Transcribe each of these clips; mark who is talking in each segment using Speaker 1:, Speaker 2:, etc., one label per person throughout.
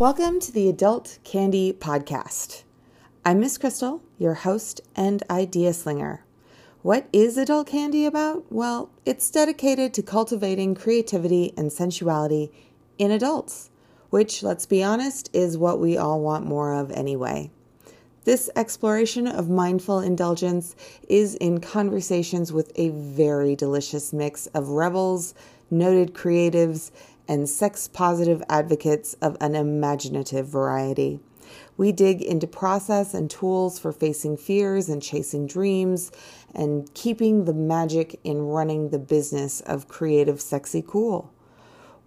Speaker 1: Welcome to the Adult Candy Podcast. I'm Miss Crystal, your host and idea slinger. What is adult candy about? Well, it's dedicated to cultivating creativity and sensuality in adults, which, let's be honest, is what we all want more of anyway. This exploration of mindful indulgence is in conversations with a very delicious mix of rebels, noted creatives, and sex positive advocates of an imaginative variety. We dig into process and tools for facing fears and chasing dreams and keeping the magic in running the business of creative, sexy, cool.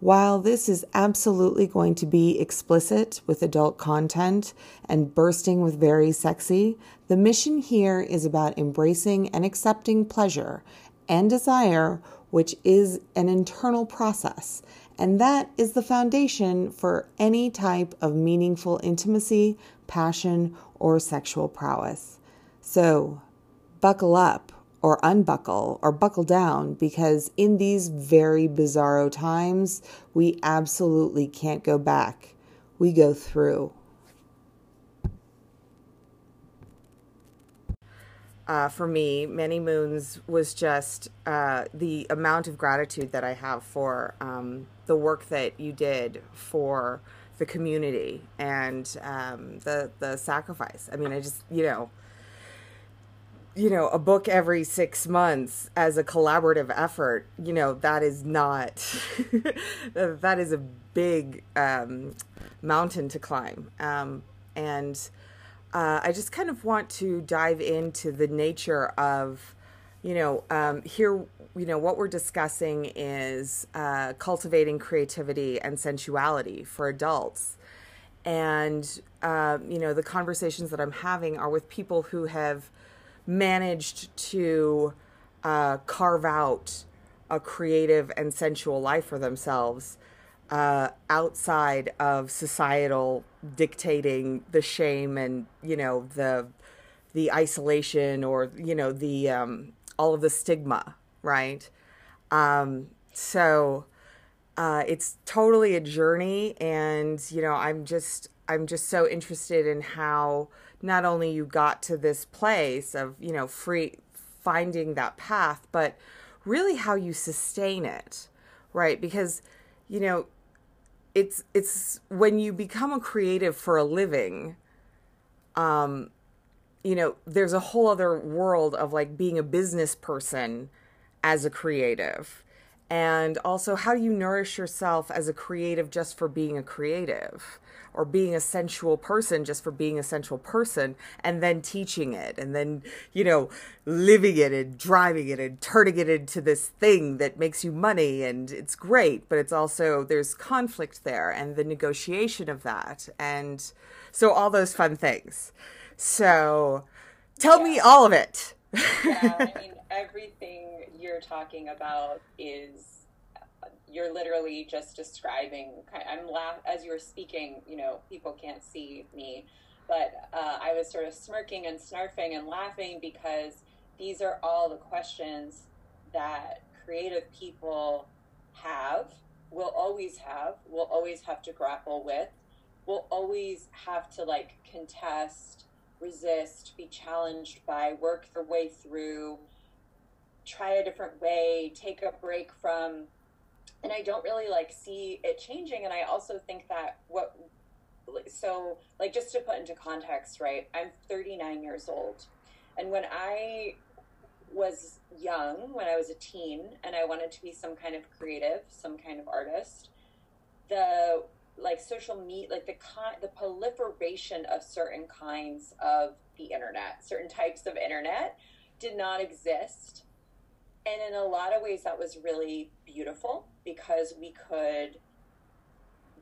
Speaker 1: While this is absolutely going to be explicit with adult content and bursting with very sexy, the mission here is about embracing and accepting pleasure and desire, which is an internal process and that is the foundation for any type of meaningful intimacy, passion, or sexual prowess. So, buckle up or unbuckle or buckle down because in these very bizarro times, we absolutely can't go back. We go through. uh, for me, Many Moons was just uh, the amount of gratitude that I have for um, the work that you did for the community and um, the the sacrifice. I mean, I just you know, you know, a book every six months as a collaborative effort. You know, that is not that is a big um, mountain to climb, um, and uh, I just kind of want to dive into the nature of, you know, um, here, you know, what we're discussing is uh, cultivating creativity and sensuality for adults. And, uh, you know, the conversations that I'm having are with people who have managed to uh, carve out a creative and sensual life for themselves uh, outside of societal dictating the shame and you know the the isolation or you know the um, all of the stigma, right? Um, so uh, it's totally a journey, and you know I'm just I'm just so interested in how not only you got to this place of you know free finding that path, but really how you sustain it, right? Because you know it's it's when you become a creative for a living um you know there's a whole other world of like being a business person as a creative. And also how do you nourish yourself as a creative just for being a creative? Or being a sensual person just for being a sensual person and then teaching it and then you know living it and driving it and turning it into this thing that makes you money and it's great but it's also there's conflict there and the negotiation of that. And so all those fun things. So tell yeah. me all of it.
Speaker 2: Yeah i mean everything you're talking about is you're literally just describing. I'm laugh as you were speaking. You know, people can't see me, but uh, I was sort of smirking and snarfing and laughing because these are all the questions that creative people have, will always have, will always have to grapple with, will always have to like contest, resist, be challenged by, work their way through, try a different way, take a break from and I don't really like see it changing. And I also think that what, so like just to put into context, right? I'm 39 years old. And when I was young, when I was a teen, and I wanted to be some kind of creative, some kind of artist, the like social media, like the con- the proliferation of certain kinds of the internet, certain types of internet, did not exist and in a lot of ways that was really beautiful because we could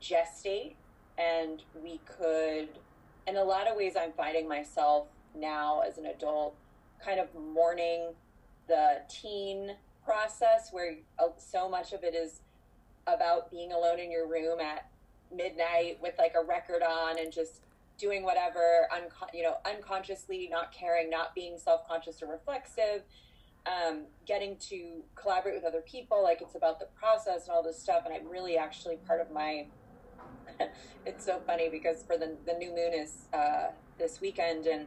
Speaker 2: gestate and we could in a lot of ways i'm finding myself now as an adult kind of mourning the teen process where uh, so much of it is about being alone in your room at midnight with like a record on and just doing whatever unco- you know unconsciously not caring not being self-conscious or reflexive um, getting to collaborate with other people. Like it's about the process and all this stuff. And I'm really actually part of my it's so funny because for the the new moon is uh, this weekend, and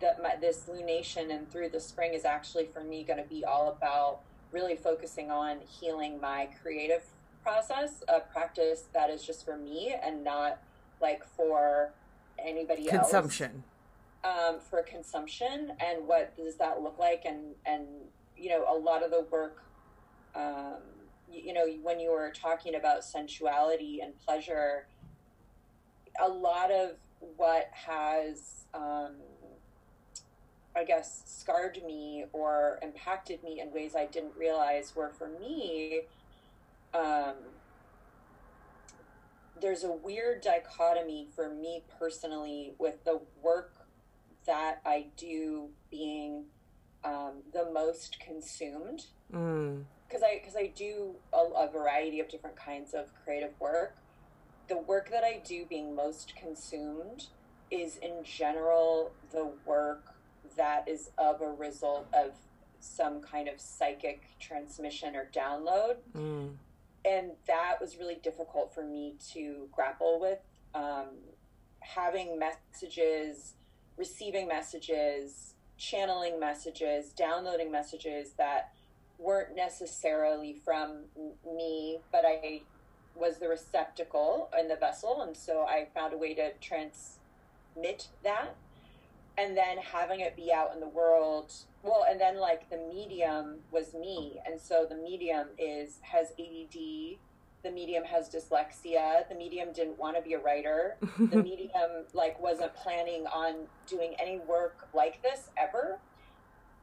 Speaker 2: that my, this lunation and through the spring is actually for me going to be all about really focusing on healing my creative process, a practice that is just for me and not like for anybody
Speaker 1: consumption.
Speaker 2: Um, for consumption, and what does that look like? And and you know, a lot of the work. Um, you, you know, when you were talking about sensuality and pleasure, a lot of what has um, I guess, scarred me or impacted me in ways I didn't realize were for me. Um, there's a weird dichotomy for me personally with the work that I do being um, the most consumed. Because mm. I because I do a, a variety of different kinds of creative work. The work that I do being most consumed is in general the work that is of a result of some kind of psychic transmission or download. Mm. And that was really difficult for me to grapple with. Um, having messages, receiving messages, channeling messages, downloading messages that weren't necessarily from me, but I was the receptacle in the vessel. And so I found a way to transmit that and then having it be out in the world well and then like the medium was me and so the medium is has add the medium has dyslexia. The medium didn't want to be a writer. The medium like wasn't planning on doing any work like this ever.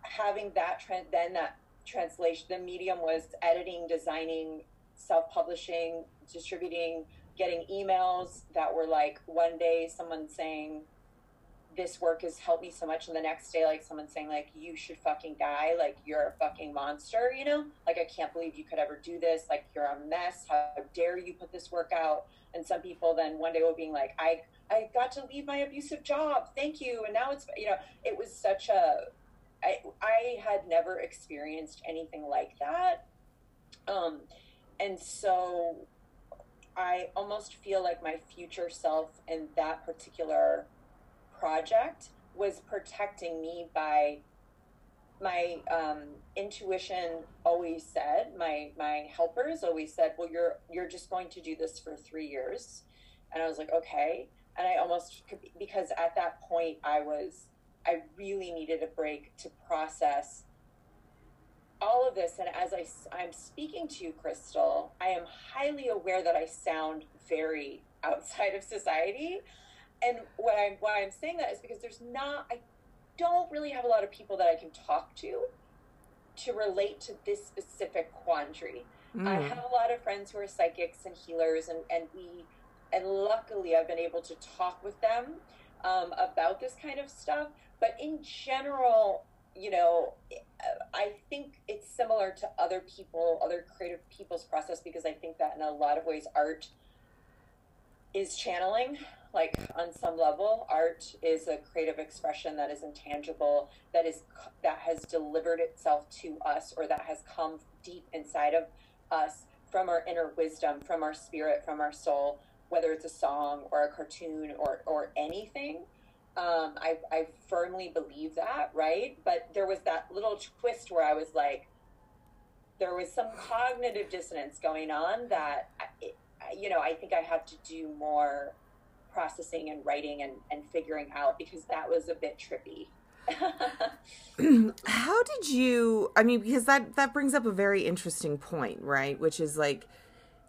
Speaker 2: Having that trend then that translation the medium was editing designing self-publishing distributing getting emails that were like one day someone saying this work has helped me so much and the next day like someone saying like you should fucking die. Like you're a fucking monster you know? Like i can't believe you could ever do this. Like you're a mess. How dare you put this work out? And some people then one day will being like i i got to leave my abusive job. Thank you. And now it's you know it was such a i i had never experienced anything like that. Um and so i almost feel like my future self in that particular project was protecting me by my um, intuition always said my my helpers always said well you're you're just going to do this for three years. And i was like okay. And i almost because at that point i was i really needed a break to process all of this. And as I, i'm speaking to you crystal i am highly aware that i sound very outside of society and what I'm why I'm saying that is because there's not I don't really have a lot of people that I can talk to to relate to this specific quandary. Mm. I have a lot of friends who are psychics and healers, and and we and luckily I've been able to talk with them um, about this kind of stuff. But in general, you know, I think it's similar to other people, other creative people's process because I think that in a lot of ways, art is channeling like on some level art is a creative expression that is intangible that is that has delivered itself to us or that has come deep inside of us from our inner wisdom from our spirit from our soul whether it's a song or a cartoon or or anything. Um, I, I firmly believe that right? But there was that little twist where i was like there was some cognitive dissonance going on that you know i think i have to do more processing and writing and, and figuring out because that was a bit trippy.
Speaker 1: How did you I mean because that that brings up a very interesting point, right? Which is like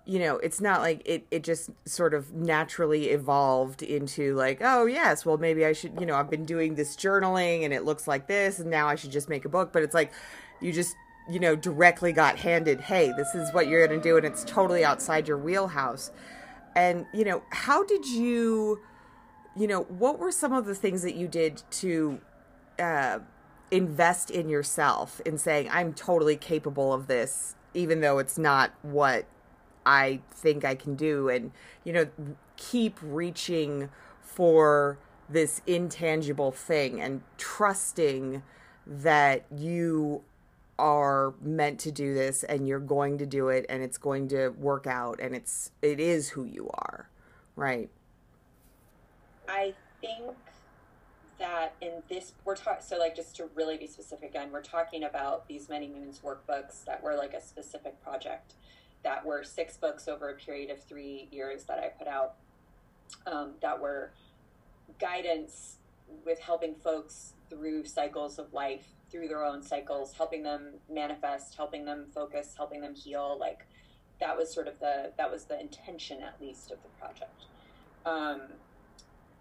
Speaker 1: you know, it's not like it, it just sort of naturally evolved into like, oh, yes, well, maybe I should, you know, I've been doing this journaling and it looks like this, and now I should just make a book. But it's like, you just, you know, directly got handed, hey, this is what you're going to do, and it's totally outside your wheelhouse and you know how did you you know what were some of the things that you did to uh, invest in yourself in saying i'm totally capable of this even though it's not what i think i can do and you know keep reaching for this intangible thing and trusting that you are meant to do this and you're going to do it and it's going to work out and it's it is who you are Right.
Speaker 2: I think that in this we're talking so like just to really be specific again we're talking about these many moons workbooks that were like a specific project that were six books over a period of three years that i put out um, that were guidance with helping folks through cycles of life through their own cycles helping them manifest helping them focus helping them heal like that was sort of the that was the intention at least of the project um,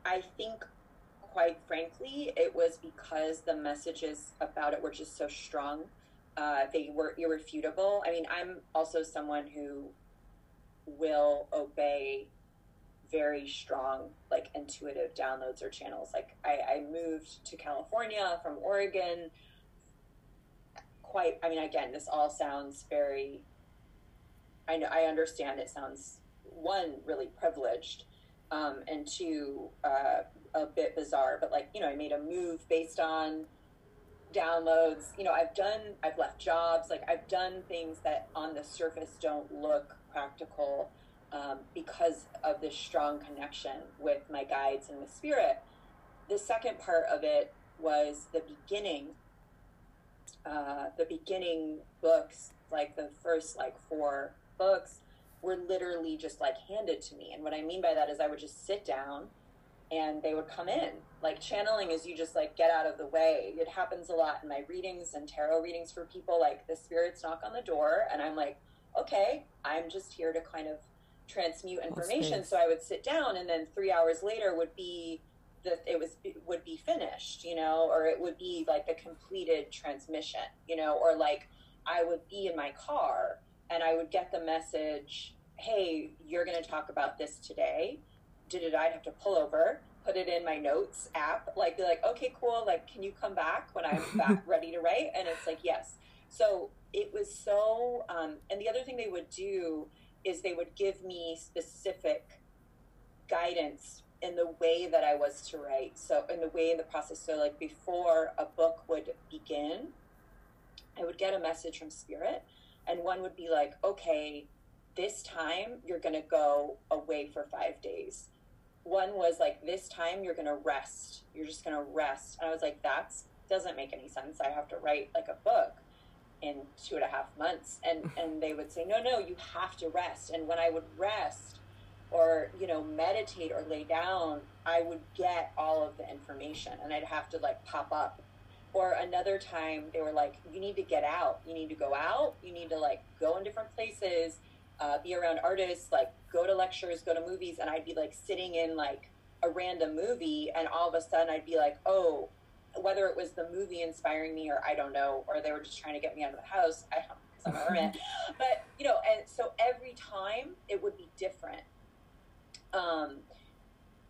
Speaker 2: i think quite frankly, it was because the messages about it were just so strong. Uh, they were irrefutable. I mean, I'm also someone who will obey very strong, like intuitive downloads or channels. Like, I, I moved to California from Oregon. Quite, I mean, again, this all sounds very. I know, I understand it sounds one really privileged, um, and two uh, a bit bizarre, but like, you know, I made a move based on downloads. You know, I've done, I've left jobs, like, I've done things that on the surface don't look practical um, because of this strong connection with my guides and with spirit. The second part of it was the beginning. Uh, the beginning books, like the first like four books, were literally just like handed to me. And what I mean by that is I would just sit down and they would come in. Like channeling is you just like get out of the way. It happens a lot in my readings and tarot readings for people. Like the spirits knock on the door, and I'm like, okay, I'm just here to kind of transmute information. So I would sit down, and then three hours later would be that it was would be finished, you know, or it would be like a completed transmission, you know, or like I would be in my car and I would get the message, hey, you're going to talk about this today did it, I'd have to pull over, put it in my notes app, like be like, okay, cool, like can you come back when I'm back ready to write? And it's like, yes. So it was so um, and the other thing they would do is they would give me specific guidance in the way that I was to write. So in the way in the process. So like before a book would begin, I would get a message from spirit and one would be like, okay, this time you're going to go away for five days one was like this time you're gonna rest you're just gonna rest and i was like that doesn't make any sense i have to write like a book in two and a half months and and they would say no no you have to rest and when i would rest or you know meditate or lay down i would get all of the information and i'd have to like pop up or another time they were like you need to get out you need to go out you need to like go in different places uh, be around artists, like go to lectures, go to movies, and I'd be like sitting in like a random movie, and all of a sudden I'd be like, oh, whether it was the movie inspiring me or I don't know, or they were just trying to get me out of the house. I don't because I'm a hermit. but you know, and so every time it would be different. Um,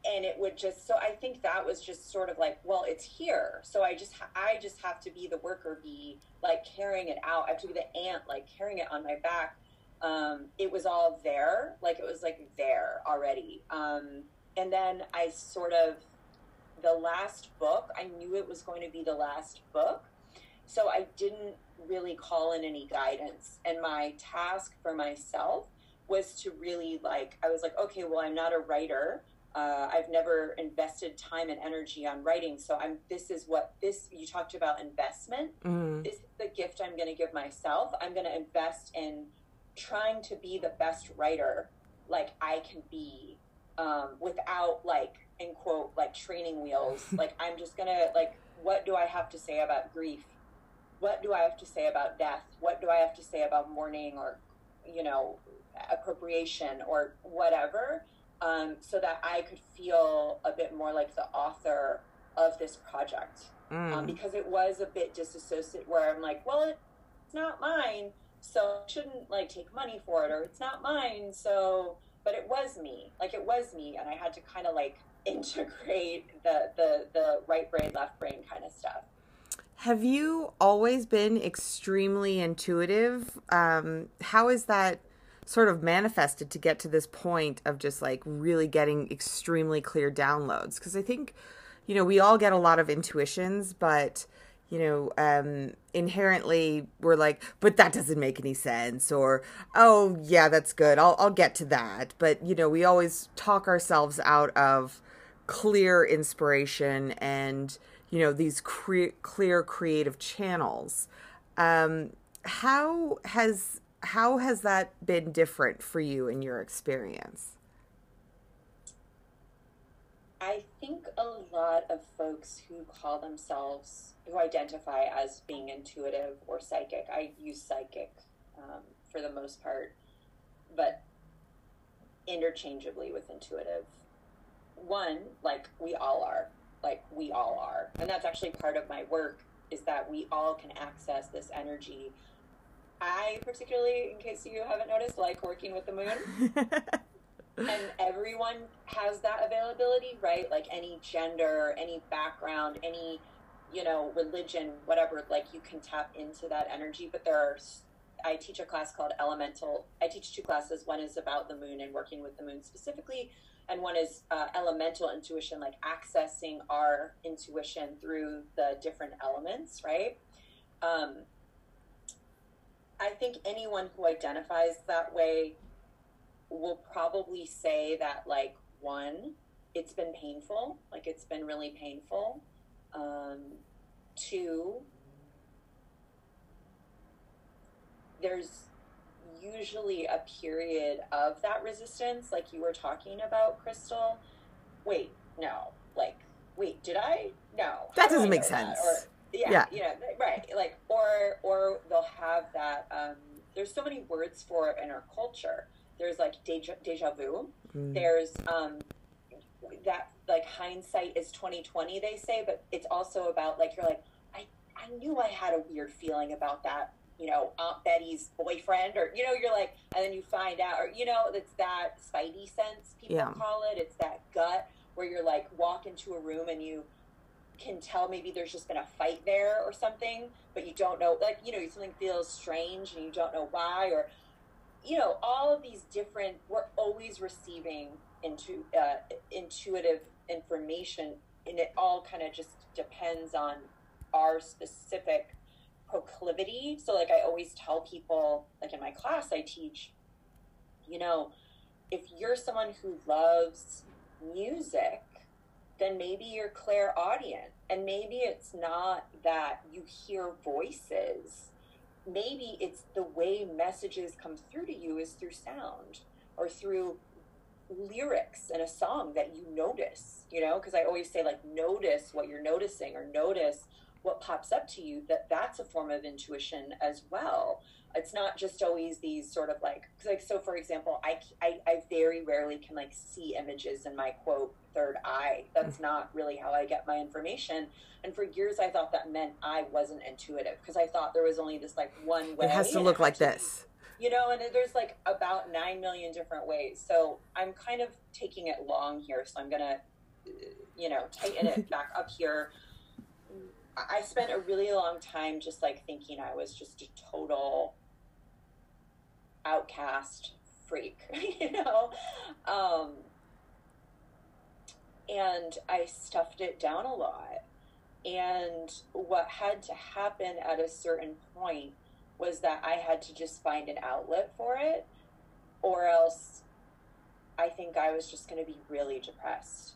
Speaker 2: and it would just so i think that was just sort of like well it's here so i just i just have to be the worker bee like carrying it out i have to be the ant like carrying it on my back um, it was all there, like it was like there already. Um, and then I sort of, the last book, I knew it was going to be the last book. So I didn't really call in any guidance. And my task for myself was to really like, I was like, okay, well, I'm not a writer. Uh, I've never invested time and energy on writing. So I'm, this is what this, you talked about investment. Mm. This is the gift I'm going to give myself. I'm going to invest in trying to be the best writer like I can be um, without like in quote like training wheels. like I'm just gonna like what do I have to say about grief? What do I have to say about death? What do I have to say about mourning or you know appropriation or whatever? Um, so that I could feel a bit more like the author of this project. Um, mm. Um, because it was a bit disassociated where I'm like, well, it's not mine so I shouldn't like take money for it or it's not mine so but it was me like it was me and i had to kind of like integrate the the the right brain left brain kind of stuff
Speaker 1: have you always been extremely intuitive um how is that sort of manifested to get to this point of just like really getting extremely clear downloads because i think you know we all get a lot of intuitions but you know, um, inherently we're like, but that doesn't make any sense, or oh yeah, that's good. I'll I'll get to that. But you know, we always talk ourselves out of clear inspiration and you know these cre- clear creative channels. Um, how has how has that been different for you in your experience?
Speaker 2: I think a lot of folks who call themselves, who identify as being intuitive or psychic, I use psychic um, for the most part, but interchangeably with intuitive. One, like we all are, like we all are. And that's actually part of my work is that we all can access this energy. I particularly, in case you haven't noticed, like working with the moon. and everyone has that availability, right? Like any gender, any background, any you know religion, whatever. Like you can tap into that energy. But there are. I teach a class called Elemental. I teach two classes. One is about the moon and working with the moon specifically, and one is uh, elemental intuition, like accessing our intuition through the different elements, right? Um, I think anyone who identifies that way will probably say that like one it's been painful like it's been really painful. Um, two there's usually a period of that resistance like you were talking about crystal. Wait no. Like wait did i? No.
Speaker 1: That doesn't make sense or,
Speaker 2: yeah, yeah you know, right like or or they'll have that um, there's so many words for it in our culture there's like deja, deja vu. Mm. There's um, that like hindsight is 2020 they say, but it's also about like you're like I I knew I had a weird feeling about that you know, Aunt Betty's boyfriend, or you know, you're like, and then you find out, or you know, it's that spidey sense people yeah. call it. It's that gut where you're like walk into a room and you can tell maybe there's just been a fight there or something, but you don't know, like you know, something feels strange and you don't know why, or you know, all of these different, we're always receiving into uh, intuitive information, and it all kind of just depends on our specific proclivity. So, like, I always tell people, like in my class, I teach, you know, if you're someone who loves music, then maybe you're clairaudient. And maybe it's not that you hear voices maybe it's the way messages come through to you is through sound or through lyrics in a song that you notice, you know, because I always say like notice what you're noticing or notice what pops up to you that that's a form of intuition as well. It's not just always these sort of like like so for example I, I i very rarely can like see images in my quote third eye. That's mm-hmm. not really how i get my information. And for years i thought that meant i wasn't intuitive because i thought there was only this like one way
Speaker 1: it has to look like to this.
Speaker 2: You know and there's like about 9 million different ways. So i'm kind of taking it long here so i'm gonna you know tighten it back up here I spent a really long time just like thinking I was just a total outcast freak, you know? Um, and I stuffed it down a lot. And what had to happen at a certain point was that I had to just find an outlet for it, or else I think I was just going to be really depressed.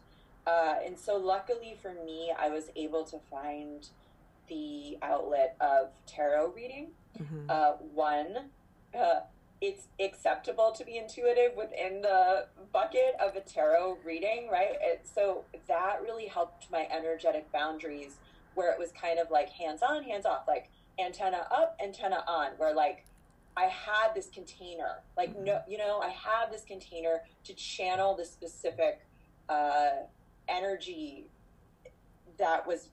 Speaker 2: Uh, and so, luckily for me, I was able to find the outlet of tarot reading. Mm-hmm. Uh, one, uh, it's acceptable to be intuitive within the bucket of a tarot reading, right? It, so that really helped my energetic boundaries where it was kind of like hands on, hands off, like antenna up, antenna on, where like I had this container, like mm-hmm. no, you know, I have this container to channel the specific uh, energy that was.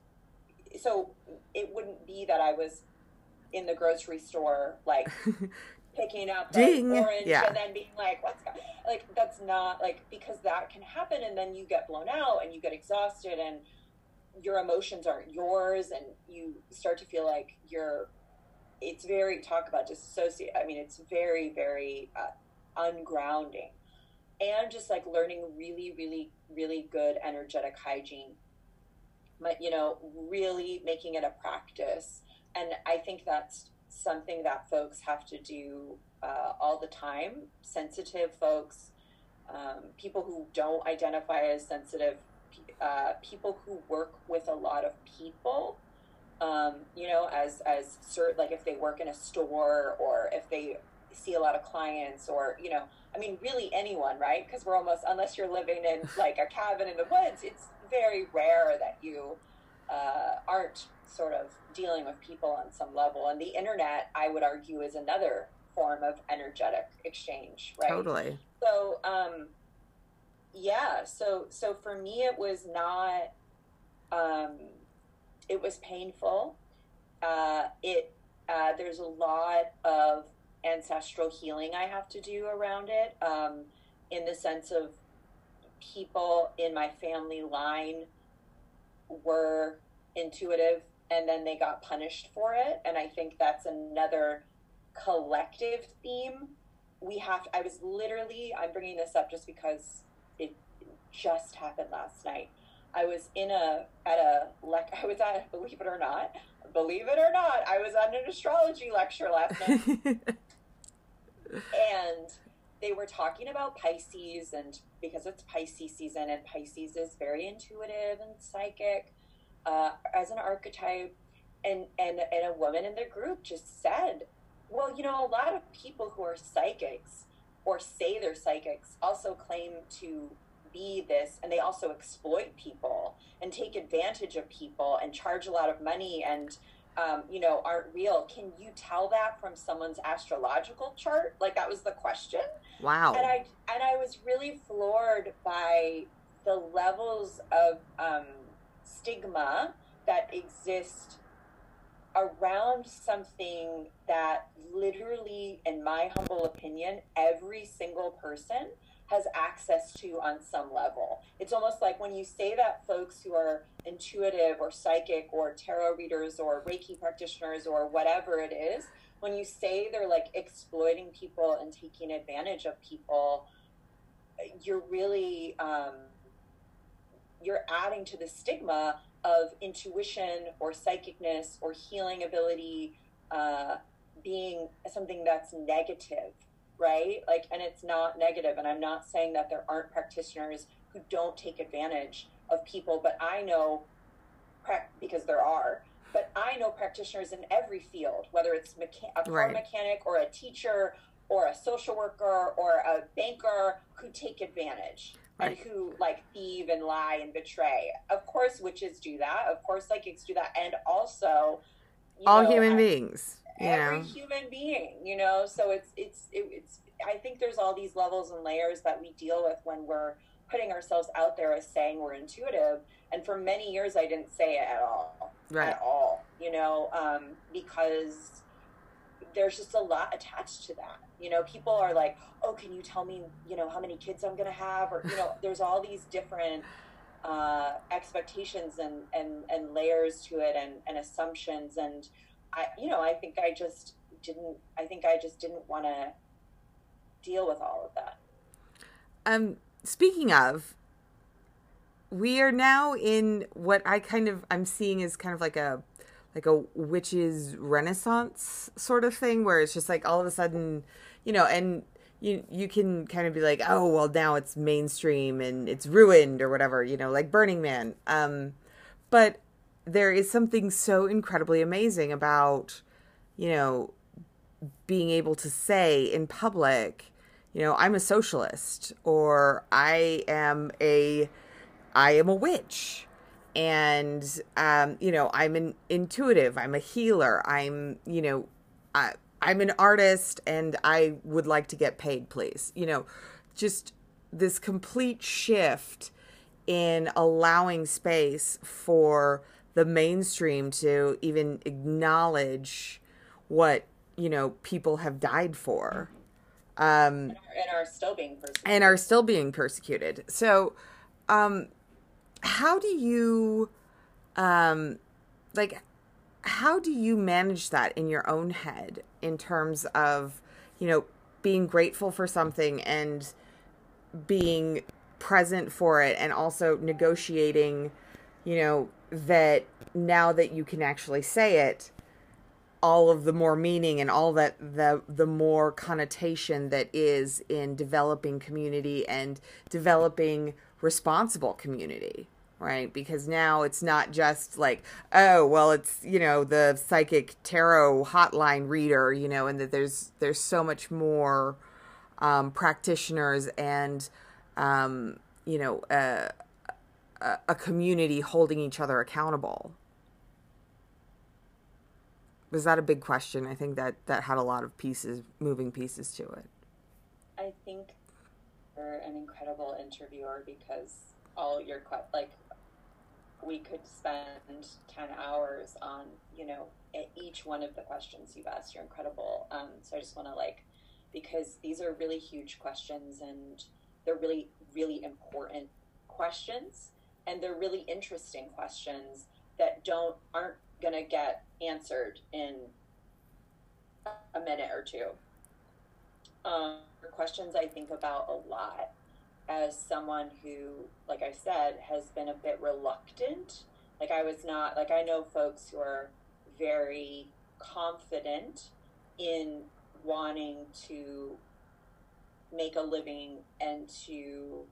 Speaker 2: So it wouldn't be that I was in the grocery store, like picking up Ding. orange yeah. and then being like, what's going like that's not like because that can happen and then you get blown out and you get exhausted and your emotions aren't yours and you start to feel like you're it's very talk about disassociate i mean it's very very uh, ungrounding and just like learning really really really good energetic hygiene But, you know, really making it a practice. And I think that's something that folks have to do uh, all the time. Sensitive folks, um, people who don't identify as sensitive, uh, people who work with a lot of people. Um, you know, as as cert, like if they work in a store or if they see a lot of clients or you know, I mean, really anyone, right? Because we're almost unless you're living in like a cabin in the woods, it's very rare that you uh, aren't sort of dealing with people on some level. And the internet, I would argue, is another form of energetic exchange, right?
Speaker 1: Totally.
Speaker 2: So, um, yeah. So, so for me, it was not. Um, it was painful. Uh, it uh, there's a lot of ancestral healing I have to do around it, um, in the sense of people in my family line were intuitive and then they got punished for it. And I think that's another collective theme. We have, I was literally, I'm bringing this up just because it just happened last night. I was in a, at a, like, I was at, believe it or not, believe it or not, I was at an astrology lecture last night. and they were talking about Pisces, and because it's Pisces season, and Pisces is very intuitive and psychic uh, as an archetype, and, and and a woman in the group just said, "Well, you know, a lot of people who are psychics or say they're psychics also claim to be this, and they also exploit people and take advantage of people and charge a lot of money and." Um, you know, aren't real. Can you tell that from someone's astrological chart? Like that was the question.
Speaker 1: Wow.
Speaker 2: And I and I was really floored by the levels of um, stigma that exist around something that literally, in my humble opinion, every single person has access to on some level. It's almost like when you say that folks who are intuitive or psychic or tarot readers or Reiki practitioners or whatever it is, when you say they're like exploiting people and taking advantage of people, you're really um, you're adding to the stigma of intuition or psychicness or healing ability uh, being something that's negative right? Like, and it's not negative. And I'm not saying that there aren't practitioners who don't take advantage of people, but I know, because there are, but I know practitioners in every field, whether it's mecha- a car right. mechanic or a teacher or a social worker or a banker who take advantage right. and who like thieve and lie and betray. Of course, witches do that. Of course, psychics do that. And also,
Speaker 1: all know, human I, beings
Speaker 2: every human being you know? So it's it's it, it's i think there's all these levels and layers that we deal with when we're putting ourselves out there as saying we're intuitive. And for many years i didn't say it at all. Right. at all you know? Um, because there's just a lot attached to that. You know people are like oh can you tell me you know how many kids i'm going to have? Or you know there's all these different uh, expectations and, and and layers to it and, and assumptions. And I, you know, I think I just didn't, I think I just didn't want to deal with all of that.
Speaker 1: Um, speaking of, we are now in what I kind of, I'm seeing is kind of like a, like a witches renaissance sort of thing where it's just like all of a sudden, you know, and you you can kind of be like, oh well, now it's mainstream and it's ruined or whatever, you know, like Burning Man. Um, but there is something so incredibly amazing about, you know, being able to say in public, you know, I'm a socialist or I am a I am a witch and um, you know, I'm an intuitive, I'm a healer, I'm, you know, I I'm an artist and I would like to get paid, please. You know, just this complete shift in allowing space for the mainstream to even acknowledge what you know people have died for.
Speaker 2: Um and are still being persecuted.
Speaker 1: and are still being persecuted. So um how do you um like how do you manage that in your own head in terms of you know being grateful for something and being present for it and also negotiating you know, that now that you can actually say it, all of the more meaning and all that the the more connotation that is in developing community and developing responsible community right? Because now it's not just like oh well it's you know the psychic tarot hotline reader you know and that there's there's so much more um, practitioners and um, you know a, community holding each other accountable was that a big question? I think that that had a lot of pieces, moving pieces to it.
Speaker 2: I think you're an incredible interviewer because all your like we could spend 10 hours on you know each one of the questions you've asked you're incredible um, so i just want to like because these are really huge questions and they're really really important questions and they're really interesting questions that don't aren't going to get answered in a minute or two. Um, questions I think about a lot as someone who, like I said, has been a bit reluctant. Like I was not, like I know folks who are very confident in wanting to make a living and to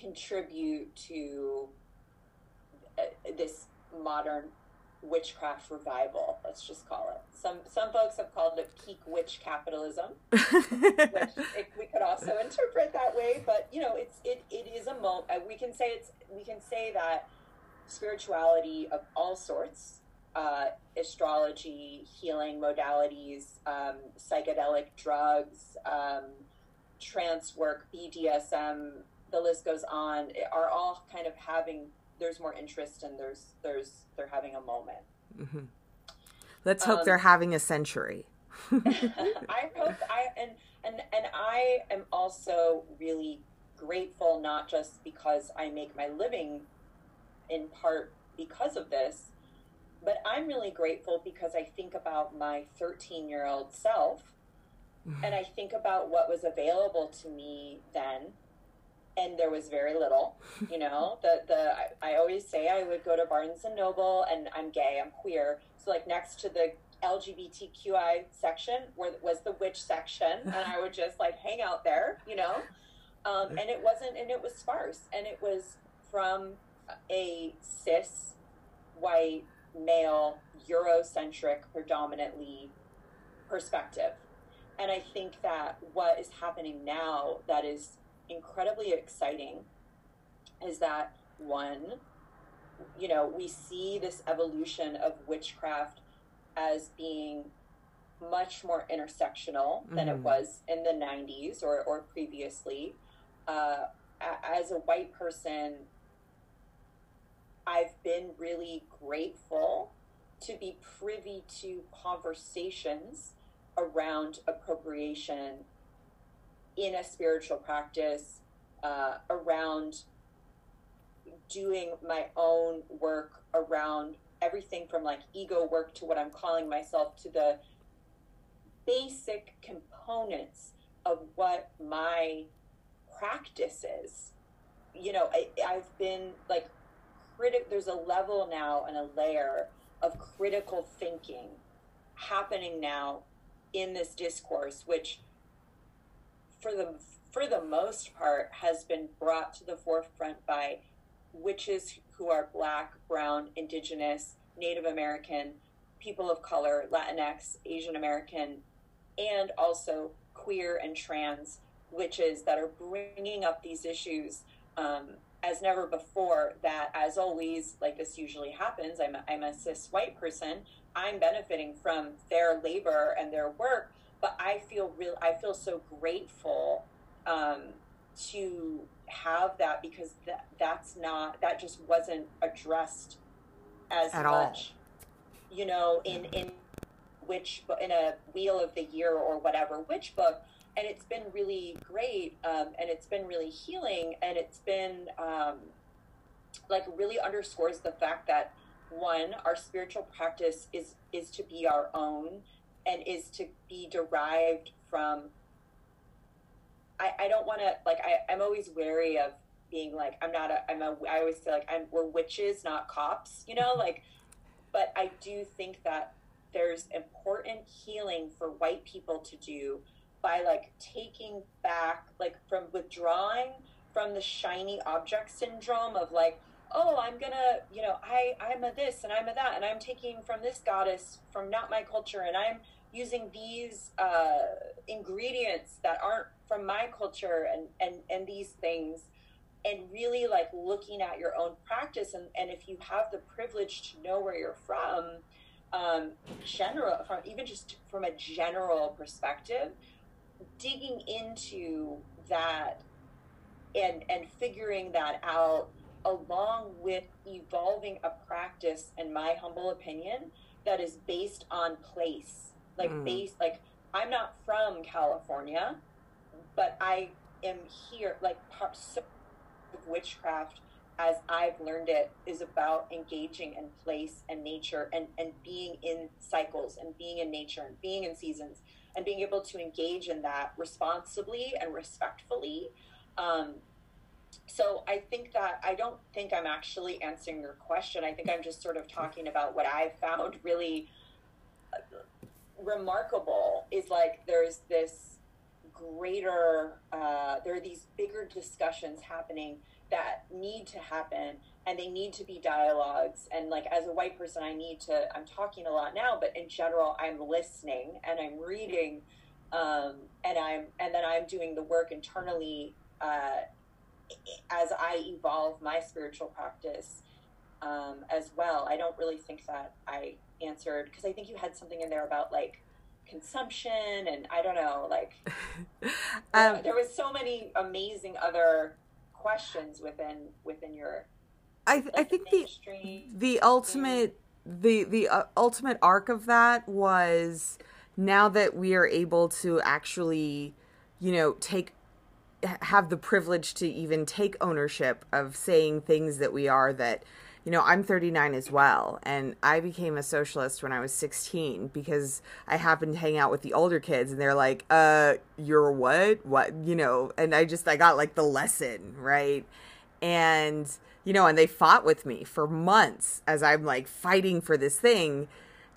Speaker 2: contribute to uh, this modern witchcraft revival. Let's just call it. Some some folks have called it peak witch capitalism, which it, we could also interpret that way. But you know, it's it, it is a moment. Uh, we can say it's we can say that spirituality of all sorts, uh, astrology, healing modalities, um, psychedelic drugs, um, trance work, BDSM, the list goes on, are all kind of having there's more interest and there's there's they're having a moment.
Speaker 1: Mm-hmm. Let's hope um, they're having a century.
Speaker 2: I hope I and and and I am also really grateful not just because I make my living in part because of this, but I'm really grateful because I think about my 13 year old self mm-hmm. and I think about what was available to me then and there was very little you know? The the I, I, always say i would go to barnes and noble and i'm gay i'm queer. So like next to the lgbtqi section where was the witch section and i would just like hang out there you know? Um, and it wasn't and it was sparse and it was from a cis white male eurocentric predominantly perspective. And i think that what is happening now that is incredibly exciting is that one, you know, we see this evolution of witchcraft as being much more intersectional than mm-hmm. it was in the 90s or, or previously. Uh, as a white person, I've been really grateful to be privy to conversations around appropriation in a spiritual practice uh, around doing my own work around everything from like ego work to what I'm calling myself to the basic components of what my practice is. You know, I, I've been like critic. There's a level now and a layer of critical thinking happening now in this discourse, which for the for the most part has been brought to the forefront by witches who are black, brown, indigenous, Native American, people of color, Latinx, Asian American, and also queer and trans witches that are bringing up these issues um, as never before. That, as always, like this usually happens, I'm I'm a cis white person. I'm benefiting from their labor and their work, but I feel real. I feel so grateful um, to have that because that that's not that just wasn't addressed as At much. All. You know, in in which in a wheel of the year or whatever witch book and it's been really great um, and it's been really healing and it's been um, like really underscores the fact that one our spiritual practice is is to be our own and is to be derived from I, I don't want to like I, I'm always wary of being like I'm not a I'm a I always say like I'm we're witches not cops you know mm-hmm. like but I do think that there's important healing for white people to do by like taking back like from withdrawing from the shiny object syndrome of like oh i'm gonna you know i i'm a this and i'm a that and i'm taking from this goddess from not my culture and i'm using these uh, ingredients that aren't from my culture and and and these things and really like looking at your own practice. And, and if you have the privilege to know where you're from um, general from even just from a general perspective digging into that and and figuring that out along with evolving a practice in my humble opinion that is based on place like mm. based like i'm not from california but i am here like part so of witchcraft as I've learned it is about engaging in place and nature and, and being in cycles and being in nature and being in seasons and being able to engage in that responsibly and respectfully. Um, so I think that I don't think I'm actually answering your question. I think I'm just sort of talking about what I've found really uh, remarkable is like there's this greater, uh, there are these bigger discussions happening that need to happen and they need to be dialogues. And like as a white person i need to i'm talking a lot now but in general i'm listening and i'm reading um, and i'm and then i'm doing the work internally uh, as i evolve my spiritual practice um, as well. I don't really think that i answered because i think you had something in there about like consumption and i don't know like um, there was so many amazing other questions within within your
Speaker 1: I, th- like, I think the the ultimate the the uh, ultimate arc of that was now that we are able to actually you know take have the privilege to even take ownership of saying things that we are that you know, I'm 39 as well, and I became a socialist when I was 16 because I happened to hang out with the older kids, and they're like, "Uh, you're what? What? You know?" And I just I got like the lesson right, and you know, and they fought with me for months as I'm like fighting for this thing,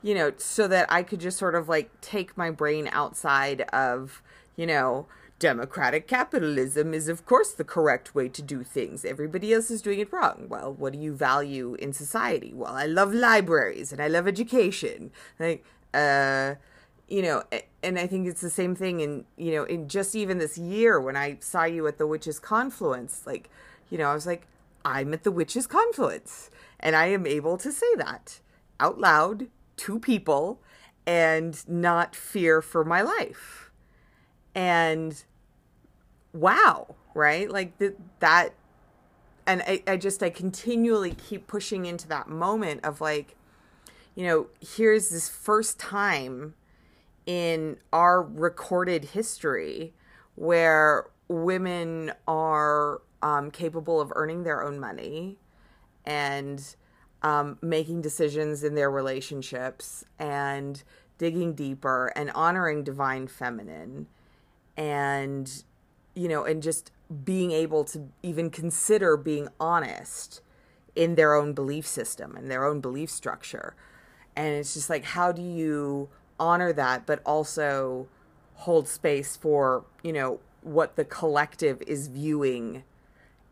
Speaker 1: you know, so that I could just sort of like take my brain outside of, you know, democratic capitalism is, of course, the correct way to do things. Everybody else is doing it wrong. Well, what do you value in society? Well, I love libraries and I love education. Like, uh, you know, and I think it's the same thing in, you know, in just even this year when I saw you at the Witches Confluence, like, you know, I was like, I'm at the Witches Confluence. And I am able to say that out loud to people and not fear for my life. And wow, right? Like th- that. And I, I just, I continually keep pushing into that moment of like, you know, here's this first time in our recorded history where women are um, capable of earning their own money and um, making decisions in their relationships and digging deeper and honoring divine feminine and you know, and just being able to even consider being honest in their own belief system and their own belief structure. And it's just like, how do you honor that, but also hold space for, you know, what the collective is viewing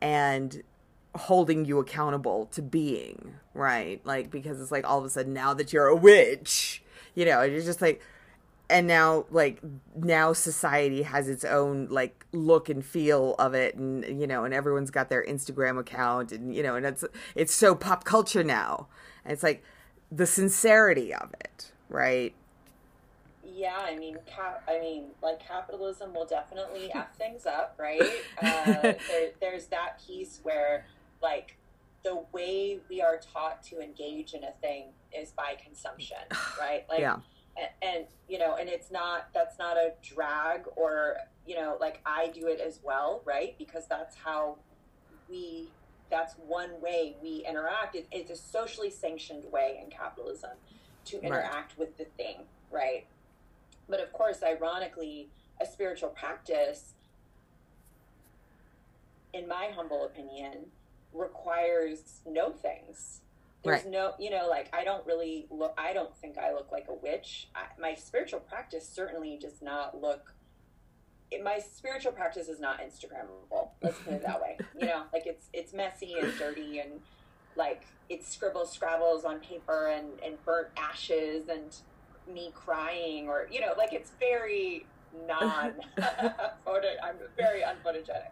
Speaker 1: and holding you accountable to being, right? Like, because it's like all of a sudden now that you're a witch, you know, you're just like, and now like now society has its own like look and feel of it and you know and everyone's got their instagram account and you know and it's it's so pop culture now. And it's like the sincerity of it right?
Speaker 2: Yeah i mean cap i mean like capitalism will definitely f things up right? Uh, there, there's that piece where like the way we are taught to engage in a thing is by consumption right? Like yeah and, and, you know and it's not that's not a drag or you know like i do it as well right because that's how we that's one way we interact it, it's a socially sanctioned way in capitalism to interact right. with the thing right but of course ironically a spiritual practice in my humble opinion, requires no things. There's right. no, you know, like I don't really look, I don't think I look like a witch. I, my spiritual practice certainly does not look, it, my spiritual practice is not Instagrammable. Let's put it that way. You know, like it's, it's messy and dirty and like it's scribbles, scrabbles on paper and, and burnt ashes and me crying or, you know, like it's very non I'm very unphotogenic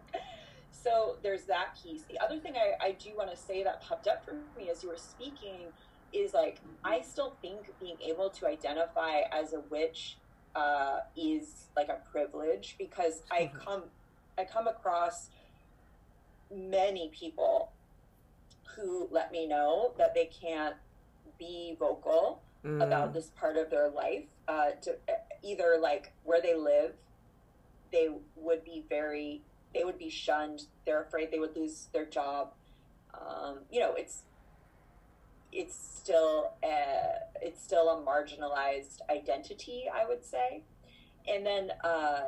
Speaker 2: so there's that piece. The other thing I, I do want to say that popped up for me as you were speaking is like I still think being able to identify as a witch uh, is like a privilege because I mm-hmm. come I come across many people who let me know that they can't be vocal mm. about this part of their life uh, to either like where they live they would be very they would be shunned. They're afraid they would lose their job. Um, you know, it's it's still a, it's still a marginalized identity, I would say. And then uh,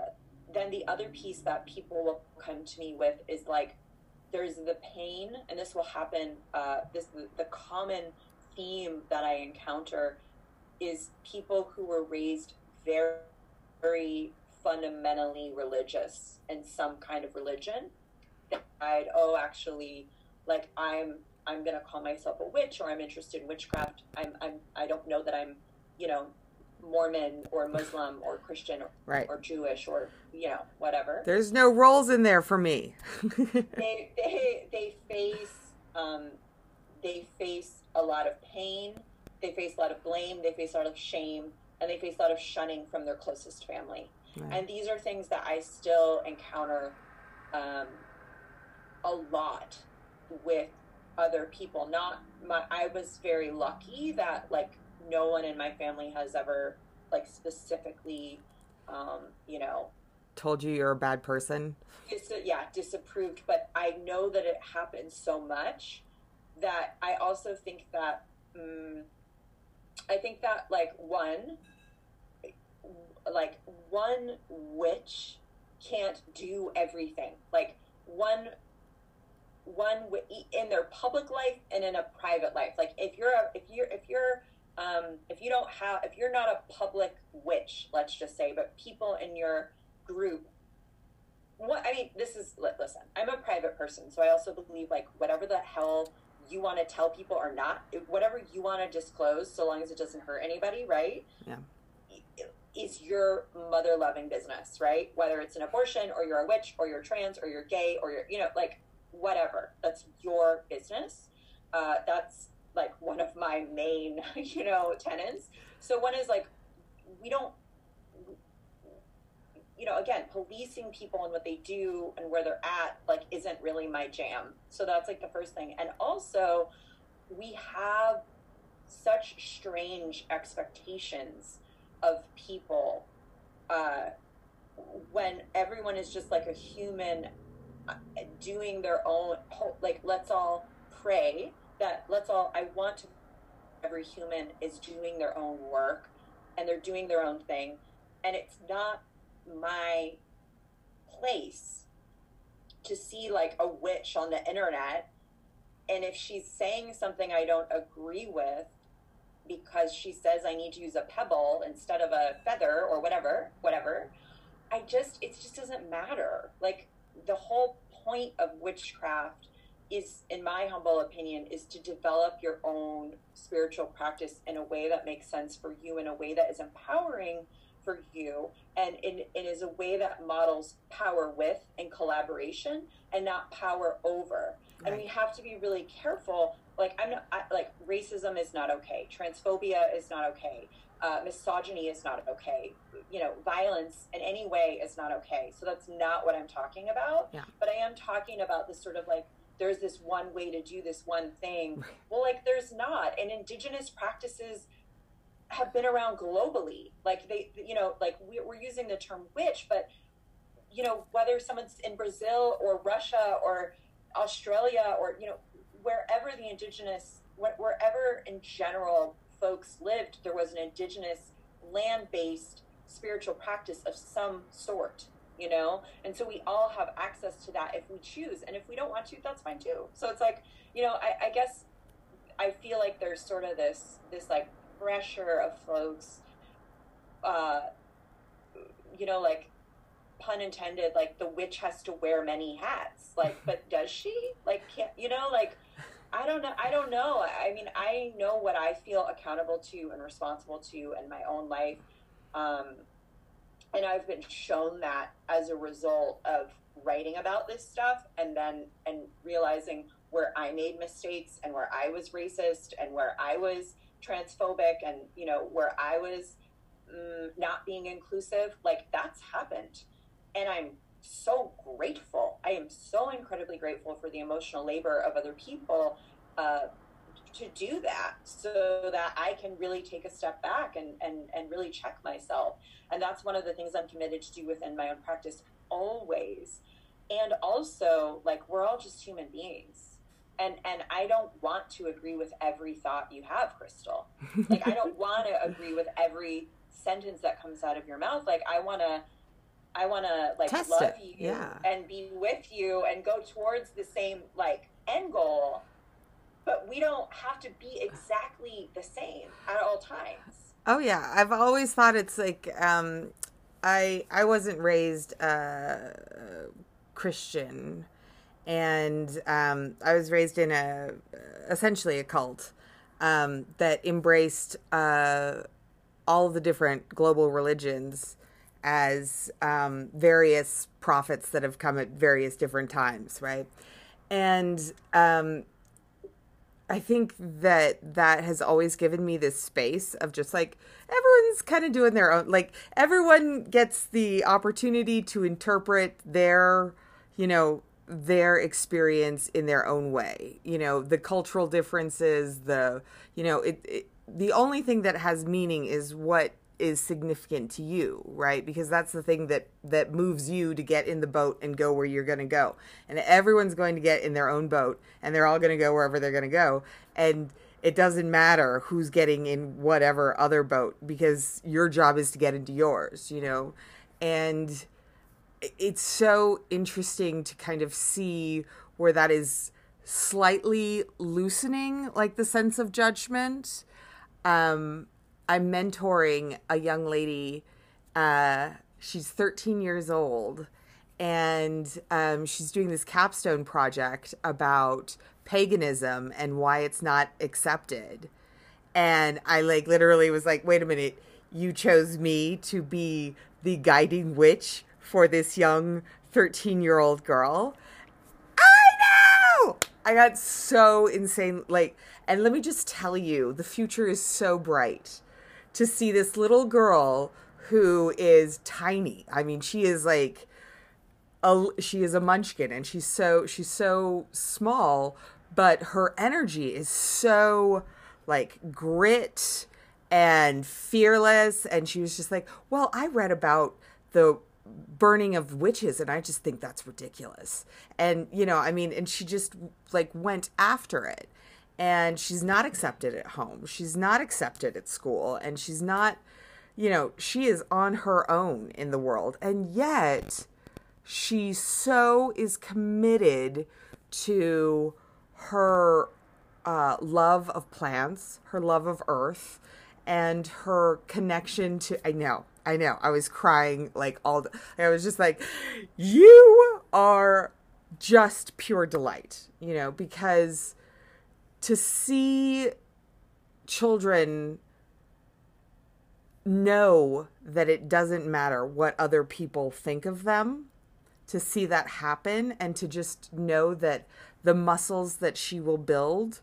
Speaker 2: then the other piece that people will come to me with is like there's the pain, and this will happen. Uh, this the, the common theme that I encounter is people who were raised very very fundamentally religious in some kind of religion decide, oh, actually, like I'm I'm gonna call myself a witch or I'm interested in witchcraft. I'm I'm I don't know that I'm, you know, Mormon or Muslim or Christian or, right. or Jewish or you know whatever.
Speaker 1: There's no roles in there for me.
Speaker 2: they they they face um, they face a lot of pain. They face a lot of blame. They face a lot of shame, and they face a lot of shunning from their closest family. Right. And these are things that I still encounter um, a lot with other people. Not my, I was very lucky that like no one in my family has ever like specifically, um, you know,
Speaker 1: told you you're a bad person.
Speaker 2: Dis- yeah, disapproved. But I know that it happens so much that I also think that. Um, I think that like one like one witch can't do everything. Like one one in their public life and in a private life. Like if you're a, if you're if you're um, if you don't have if you're not a public witch, let's just say, but people in your group. What I mean, this is listen. I'm a private person, so I also believe like whatever the hell you want to tell people or not, whatever you want to disclose, so long as it doesn't hurt anybody, right?
Speaker 1: Yeah
Speaker 2: is your mother loving business, right? Whether it's an abortion or you're a witch or you're trans or you're gay or you're, you know, like whatever. That's your business. Uh, that's like one of my main, you know, tenants. So one is like, we don't, you know, again, policing people and what they do and where they're at, like, isn't really my jam. So that's like the first thing. And also, we have such strange expectations of people uh, when everyone is just like a human uh, doing their own like let's all pray that let's all i want to every human is doing their own work and they're doing their own thing. And it's not my place to see like a witch on the internet. And if she's saying something i don't agree with because she says I need to use a pebble instead of a feather or whatever, whatever. I just, it just doesn't matter. Like the whole point of witchcraft is, in my humble opinion, is to develop your own spiritual practice in a way that makes sense for you, in a way that is empowering for you, and it is a way that models power with and collaboration and not power over. Right. And we have to be really careful like I'm not I, like racism is not okay. Transphobia is not okay. Uh, misogyny is not okay. You know, violence in any way is not okay. So that's not what I'm talking about.
Speaker 1: Yeah.
Speaker 2: But I am talking about this sort of like there's this one way to do this one thing. Well, like there's not. And indigenous practices have been around globally. Like they, you know, like we're using the term witch, but you know, whether someone's in Brazil or Russia or Australia or you know wherever the indigenous, wherever in general folks lived, there was an indigenous land based spiritual practice of some sort. you know? And so we all have access to that if we choose. And if we don't want to, that's fine too. So it's like, you know, I, I guess I feel like there's sort of this, this like pressure of folks, uh, you know, like pun intended, like the witch has to wear many hats. Like, but does she? Like, can't, you know, like, I don't know. I don't know. I mean, I know what I feel accountable to and responsible to in my own life. Um, and I've been shown that as a result of writing about this stuff and then and realizing where I made mistakes and where I was racist and where I was transphobic and you know where I was mm, not being inclusive like that's happened and I'm so grateful I am so incredibly grateful for the emotional labor of other people uh, to do that so that I can really take a step back and, and, and really check myself. And that's one of the things I'm committed to do within my own practice always. And also, like, we're all just human beings. And, and I don't want to agree with every thought you have, Crystal. Like, I don't want to agree with every sentence that comes out of your mouth. Like, I want to, I want to like
Speaker 1: Test
Speaker 2: love
Speaker 1: it.
Speaker 2: you
Speaker 1: Yeah.
Speaker 2: and be with you and go towards the same like end goal but we don't have to be exactly the same at all times.
Speaker 1: Oh yeah, I've always thought it's like um, I I wasn't raised uh, Christian, and um, I was raised in a essentially a cult um, that embraced uh, all the different global religions as um, various prophets that have come at various different times, right? And um, I think that that has always given me this space of just like everyone's kind of doing their own like everyone gets the opportunity to interpret their, you know, their experience in their own way. You know, the cultural differences, the, you know, it, it the only thing that has meaning is what is significant to you, right? Because that's the thing that that moves you to get in the boat and go where you're going to go. And everyone's going to get in their own boat and they're all going to go wherever they're going to go. And it doesn't matter who's getting in whatever other boat because your job is to get into yours, you know. And it's so interesting to kind of see where that is slightly loosening like the sense of judgment um I'm mentoring a young lady. Uh, she's 13 years old, and um, she's doing this capstone project about paganism and why it's not accepted. And I like literally was like, "Wait a minute! You chose me to be the guiding witch for this young 13 year old girl." I know. I got so insane. Like, and let me just tell you, the future is so bright to see this little girl who is tiny. I mean, she is like a she is a munchkin and she's so she's so small, but her energy is so like grit and fearless and she was just like, "Well, I read about the burning of witches and I just think that's ridiculous." And you know, I mean, and she just like went after it and she's not accepted at home. She's not accepted at school, and she's not, you know, she is on her own in the world. And yet, she so is committed to her uh, love of plants, her love of earth, and her connection to. I know, I know. I was crying like all the. I was just like, you are just pure delight, you know, because to see children know that it doesn't matter what other people think of them, to see that happen and to just know that the muscles that she will build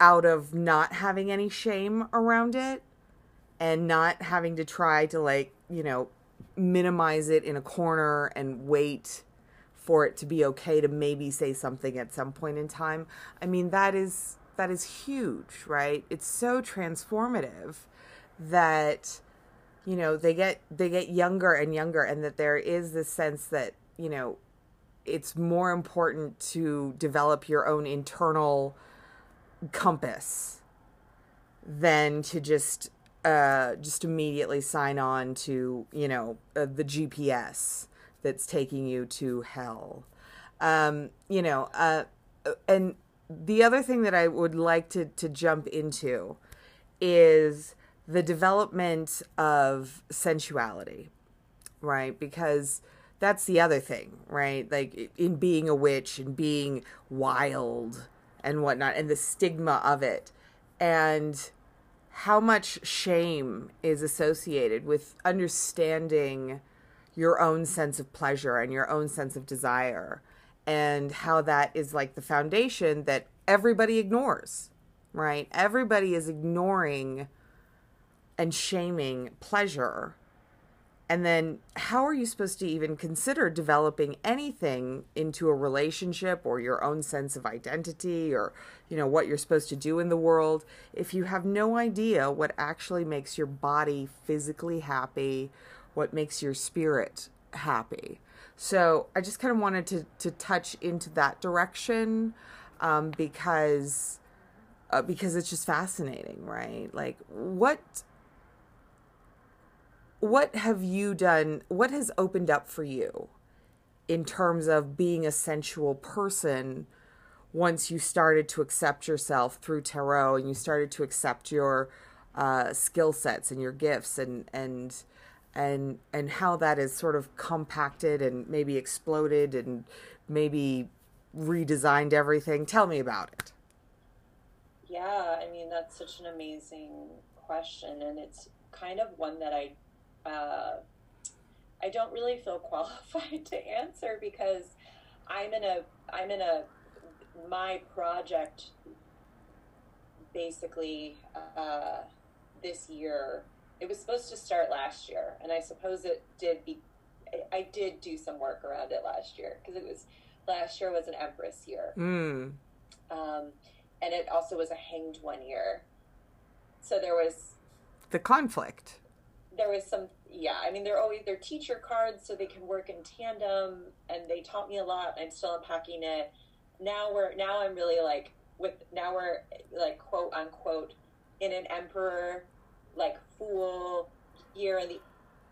Speaker 1: out of not having any shame around it and not having to try to like, you know, minimize it in a corner and wait for it to be okay to maybe say something at some point in time. I mean, that is that is huge, right? It's so transformative that you know, they get they get younger and younger and that there is this sense that, you know, it's more important to develop your own internal compass than to just uh, just immediately sign on to you know uh, the GPS that's taking you to hell. Um, you know, uh, and the other thing that I would like to to jump into is the development of sensuality, right? Because that's the other thing, right? Like in being a witch and being wild and whatnot, and the stigma of it, and how much shame is associated with understanding your own sense of pleasure and your own sense of desire, and how that is like the foundation that everybody ignores, right? Everybody is ignoring and shaming pleasure and then, how are you supposed to even consider developing anything into a relationship or your own sense of identity or, you know, what you're supposed to do in the world if you have no idea what actually makes your body physically happy, what makes your spirit happy? So, I just kind of wanted to, to touch into that direction um, because. Uh, because it's just fascinating, right? Like, what what have you done? What has opened up for you in terms of being a sensual person once you started to accept yourself through tarot and you started to accept your uh, skill sets and your gifts and and and and how that is sort of compacted and maybe exploded and maybe redesigned everything. Tell me about it.
Speaker 2: Yeah, I mean that's such an amazing question, and it's kind of one that I uh, I don't really feel qualified to answer because I'm in a I'm in a my project basically uh, this year. It was supposed to start last year, and I suppose it did be. I did do some work around it last year because it was last year was an Empress year,
Speaker 1: mm.
Speaker 2: um, and it also was a Hanged One year. So there was
Speaker 1: the conflict.
Speaker 2: There was some yeah, I mean, they're always they're teacher cards, so they can work in tandem, and they taught me a lot. I'm still unpacking it. Now we're now I'm really like with now we're like quote unquote in an emperor like full year, and the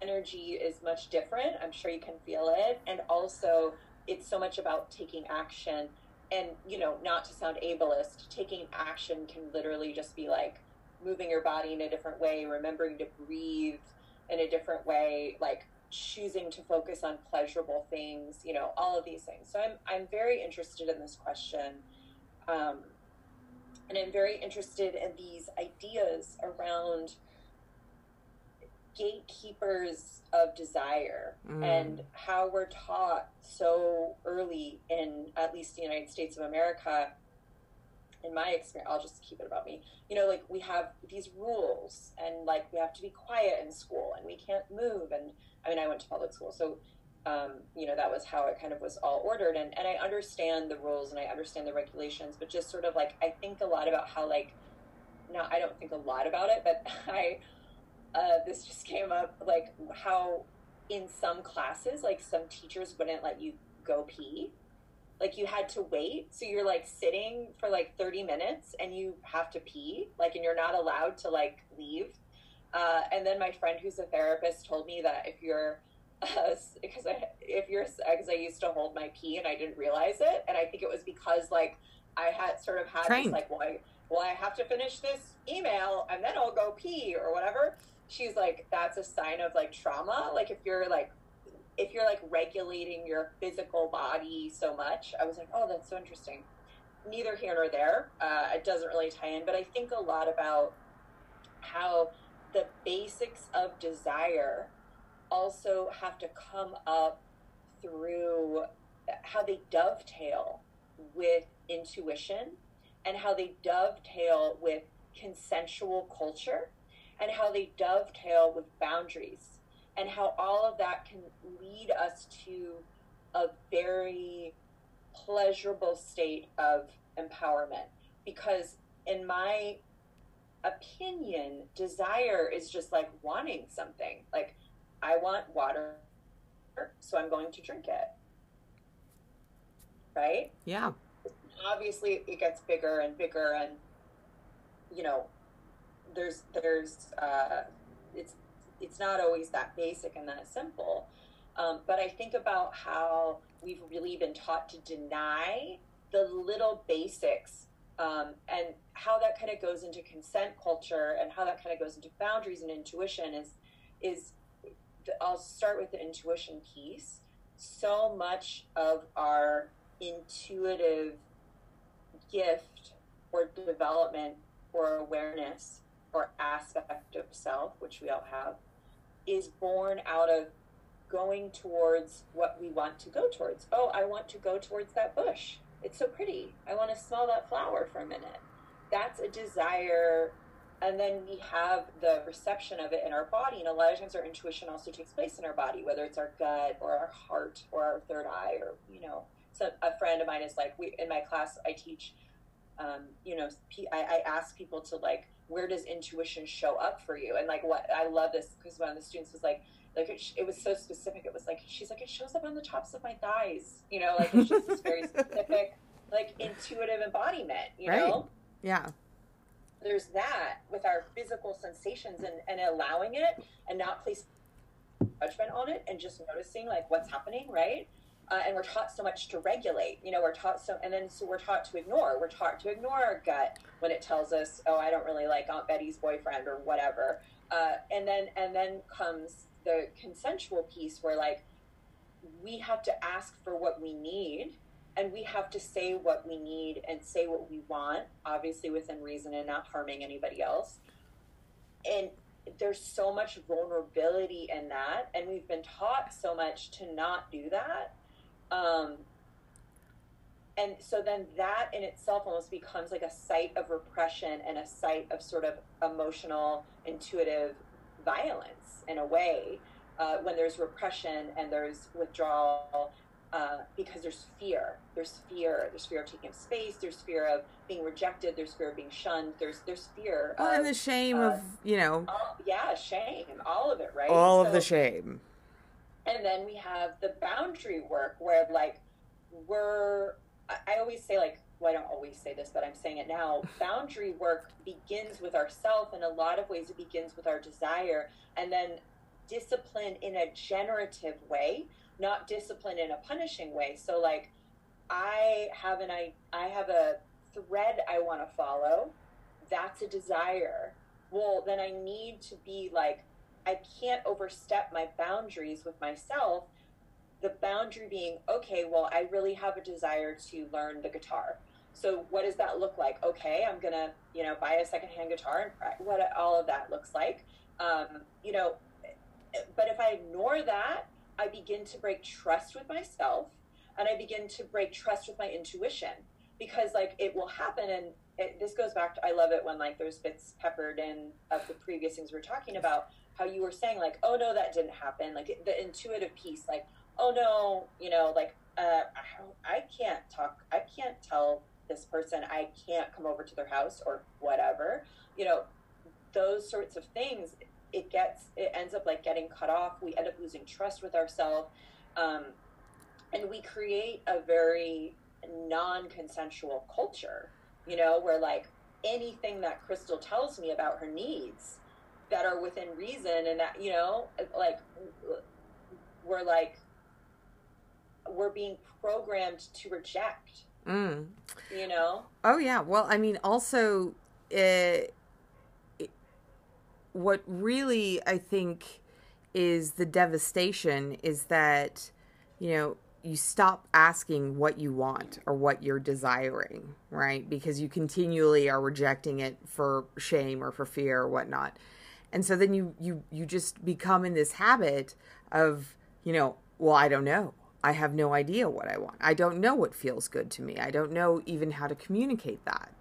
Speaker 2: energy is much different. I'm sure you can feel it, and also it's so much about taking action. And you know, not to sound ableist, taking action can literally just be like moving your body in a different way, remembering to breathe in a different way, like choosing to focus on pleasurable things, you know, all of these things. So I'm I'm very interested in this question. Um, and I'm very interested in these ideas around gatekeepers of desire mm. and how we're taught so early in at least the United States of America in my experience, I'll just keep it about me. You know, like we have these rules, and like we have to be quiet in school, and we can't move. And I mean, I went to public school, so um, you know that was how it kind of was all ordered. And and I understand the rules and I understand the regulations, but just sort of like I think a lot about how like, now I don't think a lot about it, but I uh, this just came up like how in some classes, like some teachers wouldn't let you go pee. Like you had to wait. So you're like sitting for like 30 minutes and you have to pee like and you're not allowed to like leave. Uh, and then my friend who's a therapist told me that if you're uh, because I if you're because I used to hold my pee and I didn't realize it. And I think it was because like I had sort of had Trained. this like well I, well I have to finish this email and then I'll go pee or whatever she's like that's a sign of like trauma like if you're like if you're like regulating your physical body so much, I was like, oh, that's so interesting. Neither here nor there. Uh, it doesn't really tie in, but I think a lot about how the basics of desire also have to come up through how they dovetail with intuition and how they dovetail with consensual culture and how they dovetail with boundaries and how all of that can lead us to a very pleasurable state of empowerment. Because, in my opinion, desire is just like wanting something. Like, I want water, so I'm going to drink it. Right?
Speaker 1: Yeah.
Speaker 2: Obviously, it gets bigger and bigger, and, you know, there's there's uh, it's it's not always that basic and that simple. Um, but I think about how we've really been taught to deny the little basics um, and how that kind of goes into consent culture and how that kind of goes into boundaries and intuition is is I'll start with the intuition piece. So much of our intuitive gift or development or awareness or aspect of self, which we all have, is born out of going towards what we want to go towards. Oh, I want to go towards that bush. It's so pretty. I want to smell that flower for a minute. That's a desire. And then we have the reception of it in our body. And a lot of times our intuition also takes place in our body, whether it's our gut or our heart or our third eye or, you know, so a friend of mine is like, we, in my class, I teach, um, you know, I, I ask people to like, where does intuition show up for you? And like, what I love this because one of the students was like, like it, it, was so specific. It was like she's like it shows up on the tops of my thighs. You know, like it's just this very specific, like intuitive embodiment. You right. know,
Speaker 1: yeah.
Speaker 2: There's that with our physical sensations and and allowing it and not placing judgment on it and just noticing like what's happening, right? Uh, and we're taught so much to regulate. You know, we're taught so, and then so we're taught to ignore. We're taught to ignore our gut when it tells us, "Oh, I don't really like Aunt Betty's boyfriend" or whatever. Uh, and then and then comes the consensual piece where like we have to ask for what we need and we have to say what we need and say what we want obviously within reason and not harming anybody else and there's so much vulnerability in that and we've been taught so much to not do that um, and so then that in itself almost becomes like a site of repression and a site of sort of emotional intuitive violence in a way uh, when there's repression and there's withdrawal uh, because there's fear. There's fear. There's fear of taking up space. There's fear of being rejected. There's fear of being shunned. There's there's fear.
Speaker 1: Oh,
Speaker 2: of,
Speaker 1: and the shame uh, of you know.
Speaker 2: All, yeah, shame. All of it, right?
Speaker 1: All so, of the shame.
Speaker 2: And then we have the boundary work where like we're. I, always say like well, I don't always say this, but I'm saying it now. Boundary work begins with ourself. In a lot of ways, it begins with our desire, and then discipline in a generative way, not discipline in a punishing way. So, like, I have an I I have a thread I want to follow. That's a desire. Well, then I need to be like, I can't overstep my boundaries with myself the boundary being okay well i really have a desire to learn the guitar. So what does that look like? Okay i'm gonna you know buy a secondhand guitar and what all of that looks like. Um, you know but if i ignore that i begin to break trust with myself and i begin to break trust with my intuition because like it will happen and it, this goes back to i love it when like there's bits peppered in of the previous things we are talking about how you were saying like oh no that didn't happen like the intuitive piece like oh no, you know, like uh, I can't talk, I can't tell this person I can't come over to their house or whatever. You know, those sorts of things. It gets, it ends up like getting cut off. We end up losing trust with ourselves, um, and we create a very non-consensual culture. You know, where like anything that Crystal tells me about her needs that are within reason, and that you know, like we're like we're being programmed to reject. Mm. You know?
Speaker 1: Oh, yeah. Well, I mean, also, it, it, what really I think is the devastation is that, you know, you stop asking what you want or what you're desiring, right? Because you continually are rejecting it for shame or for fear or whatnot. And so then you you you just become in this habit of, you know, well, I don't know. I have no idea what I want. I don't know what feels good to me. I don't know even how to communicate that.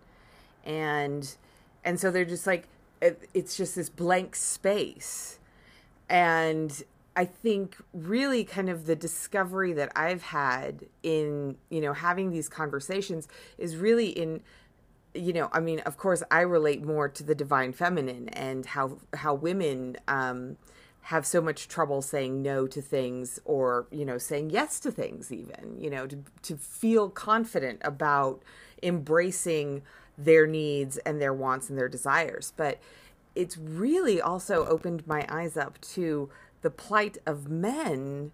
Speaker 1: And and so they're just like it, it's just this blank space. And I think really kind of the discovery that I've had in, you know, having these conversations is really in you know, I mean, of course I relate more to the divine feminine and how how women um have so much trouble saying no to things or you know saying yes to things even you know to to feel confident about embracing their needs and their wants and their desires. But it's really also opened my eyes up to the plight of men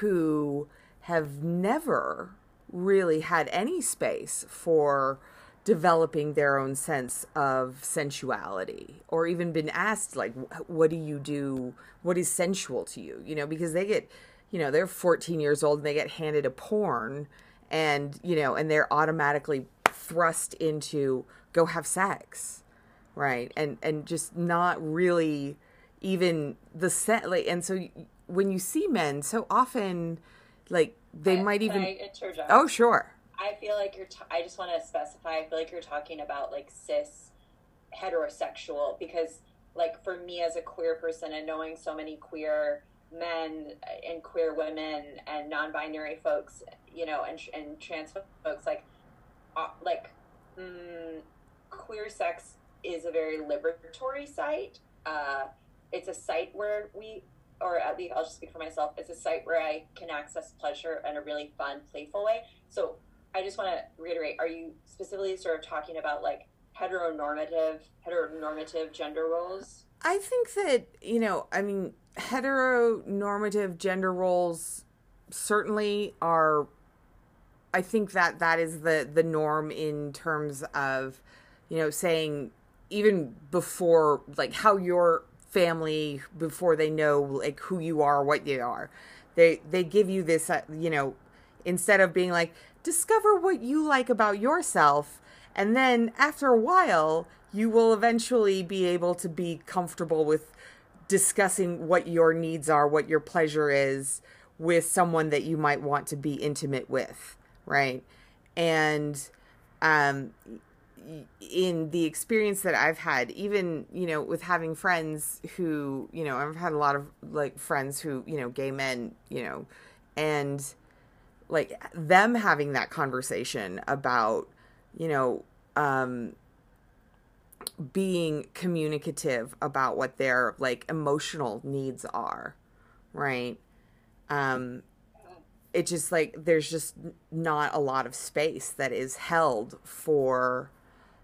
Speaker 1: who have never really had any space for developing their own sense of sensuality or even been asked like what do you do? What is sensual to you? You know because they get you know they're 14 years old and they get handed a porn and you know and they're automatically thrust into go have sex right? And and just not really even the set like and so when you see men so often like they
Speaker 2: Can-
Speaker 1: might even
Speaker 2: I
Speaker 1: oh sure
Speaker 2: I feel like you're. T- I just want to specify. I feel like you're talking about like cis heterosexual because, like, for me as a queer person and knowing so many queer men and queer women and non-binary folks, you know, and and trans folks, like, uh, like, mm, queer sex is a very liberatory site. Uh, it's a site where we, or at least I'll just speak for myself. It's a site where I can access pleasure in a really fun, playful way. So I just want to reiterate: Are you specifically sort of talking about like heteronormative, heteronormative gender roles?
Speaker 1: I think that, you know, I mean, heteronormative gender roles certainly are I think that that is the the norm in terms of, you know, saying even before like how your family before they know like who you are, what you are. They they give you this, uh, you know, instead of being like discover what you like about yourself and then after a while you will eventually be able to be comfortable with discussing what your needs are, what your pleasure is with someone that you might want to be intimate with, right? And um in the experience that I've had, even, you know, with having friends who, you know, I've had a lot of like friends who, you know, gay men, you know, and like them having that conversation about, you know, um being communicative about what their like emotional needs are, right? Um it just like there's just not a lot of space that is held for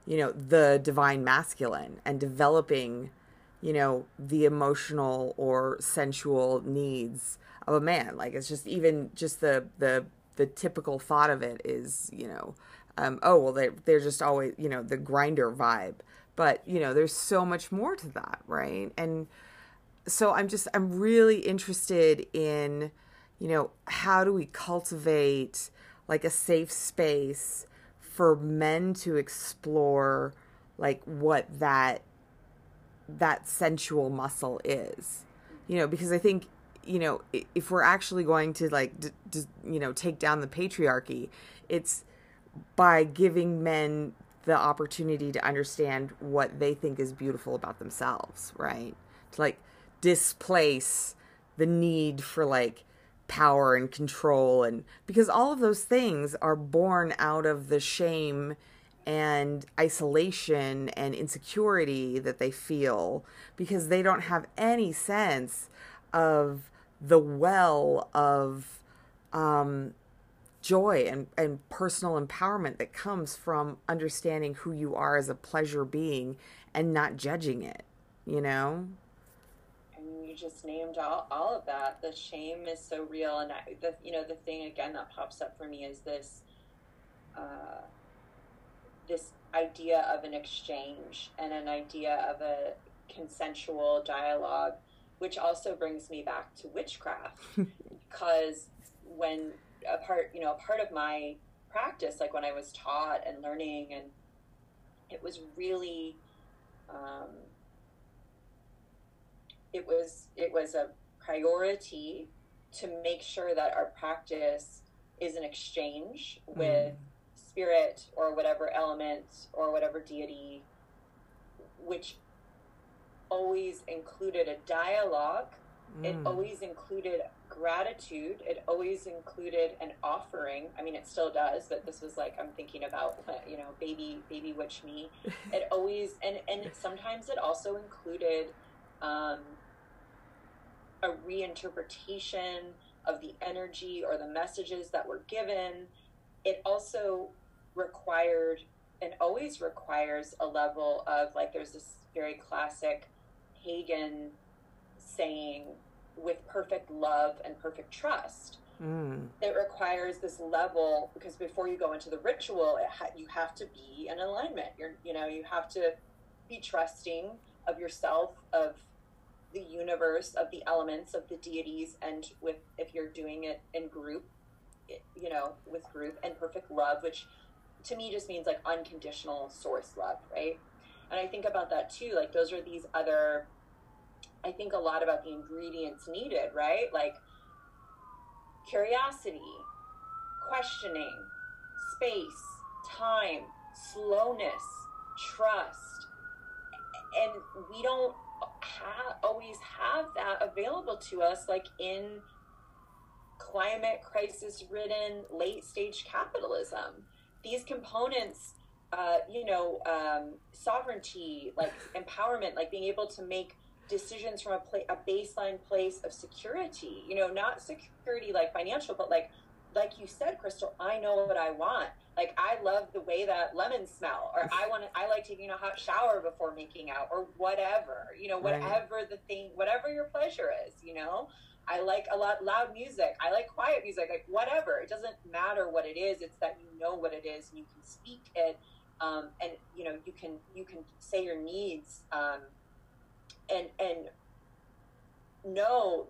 Speaker 1: you know the divine masculine and developing you know the emotional or sensual needs of a man like it's just even just the the the typical thought of it is you know um, oh well they they're just always you know the Grindr vibe. But you know there's so much more to that right? And so i'm just i'm really interested in you know how do we cultivate like a safe space for men to explore like what that that sensual muscle is? You know because i think you know if we're actually going to like d- d- you know take down the patriarchy it's by giving men the opportunity to understand what they think is beautiful about themselves right? To like displace the need for like power and control and because all of those things are born out of the shame and isolation and insecurity that they feel because they don't have any sense of the well of um, joy and, and personal empowerment that comes from understanding who you are as a pleasure being and not judging it, you know?
Speaker 2: And you just named all, all of that. The shame is so real, and I, the you know the thing again that pops up for me is this, uh, this idea of an exchange and an idea of a consensual dialogue, which also brings me back to witchcraft, because when a part you know a part of my practice, like when I was taught and learning, and it was really. Um, it was it was a priority to make sure that our practice is an exchange with spirit or whatever element or whatever deity which always included a dialogue it
Speaker 1: Mm.
Speaker 2: always included gratitude it always included an offering i mean it still does but this was like i'm thinking about uh, you know baby baby witch me it always and and sometimes it also included um, a reinterpretation of the energy or the messages that were given. It also required and always requires a level of like there's this very classic pagan saying with perfect love and perfect trust. Mm. it requires this level because before you go into the ritual ha- you have to be in alignment. You're you know you have to be trusting of yourself of the universe of the elements of the deities and with if you're doing it in group you know with group and perfect love which to me just means like unconditional source love right? And i think about that too like those are these other i think a lot about the ingredients needed right? Like curiosity questioning space time slowness trust. And we don't ha- always have that available to us like in climate crisis ridden late stage capitalism. These components uh, you know um, sovereignty like empowerment like being able to make decisions from a, pla- a baseline place of security you know not security like financial but like like you said crystal i know what i want like I love the way that lemons smell, or I want to, I like taking a hot shower before making out, or whatever, you know, whatever right. the thing, whatever your pleasure is, you know. I like a lot loud music. I like quiet music. Like whatever. It doesn't matter what it is. It's that you know what it is and you can speak it, um, and you know you can you can say your needs, um, and and know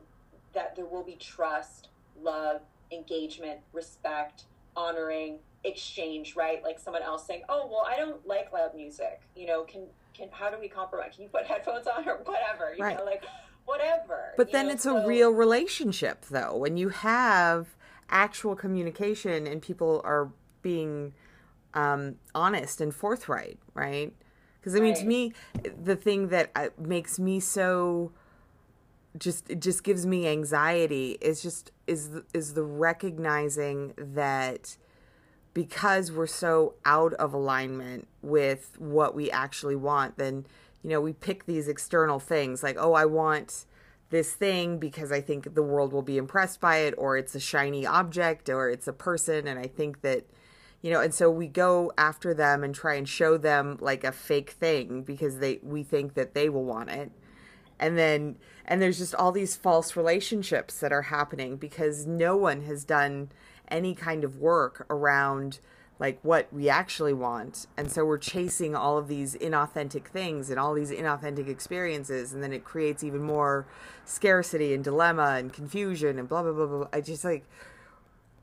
Speaker 2: that there will be trust, love, engagement, respect, honoring, exchange, right? Like someone else saying, "Oh, well, I don't like loud music. You know, can can how do we compromise? Can you put headphones on or whatever? You right. know, like whatever."
Speaker 1: But then
Speaker 2: know?
Speaker 1: it's
Speaker 2: so,
Speaker 1: a real relationship, though, when you have actual communication and people are being um, honest and forthright, right? Because I mean, right. to me, the thing that uh, makes me so just it just gives me anxiety is just is is the recognizing that because we're so out of alignment with what we actually want, then, you know, we pick these external things like, oh, I want this thing because I think the world will be impressed by it, or it's a shiny object, or it's a person. And I think that, you know, and so we go after them and try and show them like a fake thing because they, we think that they will want it. And then, and there's just all these false relationships that are happening because no one has done any kind of work around like what we actually want. And so we're chasing all of these inauthentic things and all these inauthentic experiences and then it creates even more scarcity and dilemma and confusion and blah blah blah blah. I just like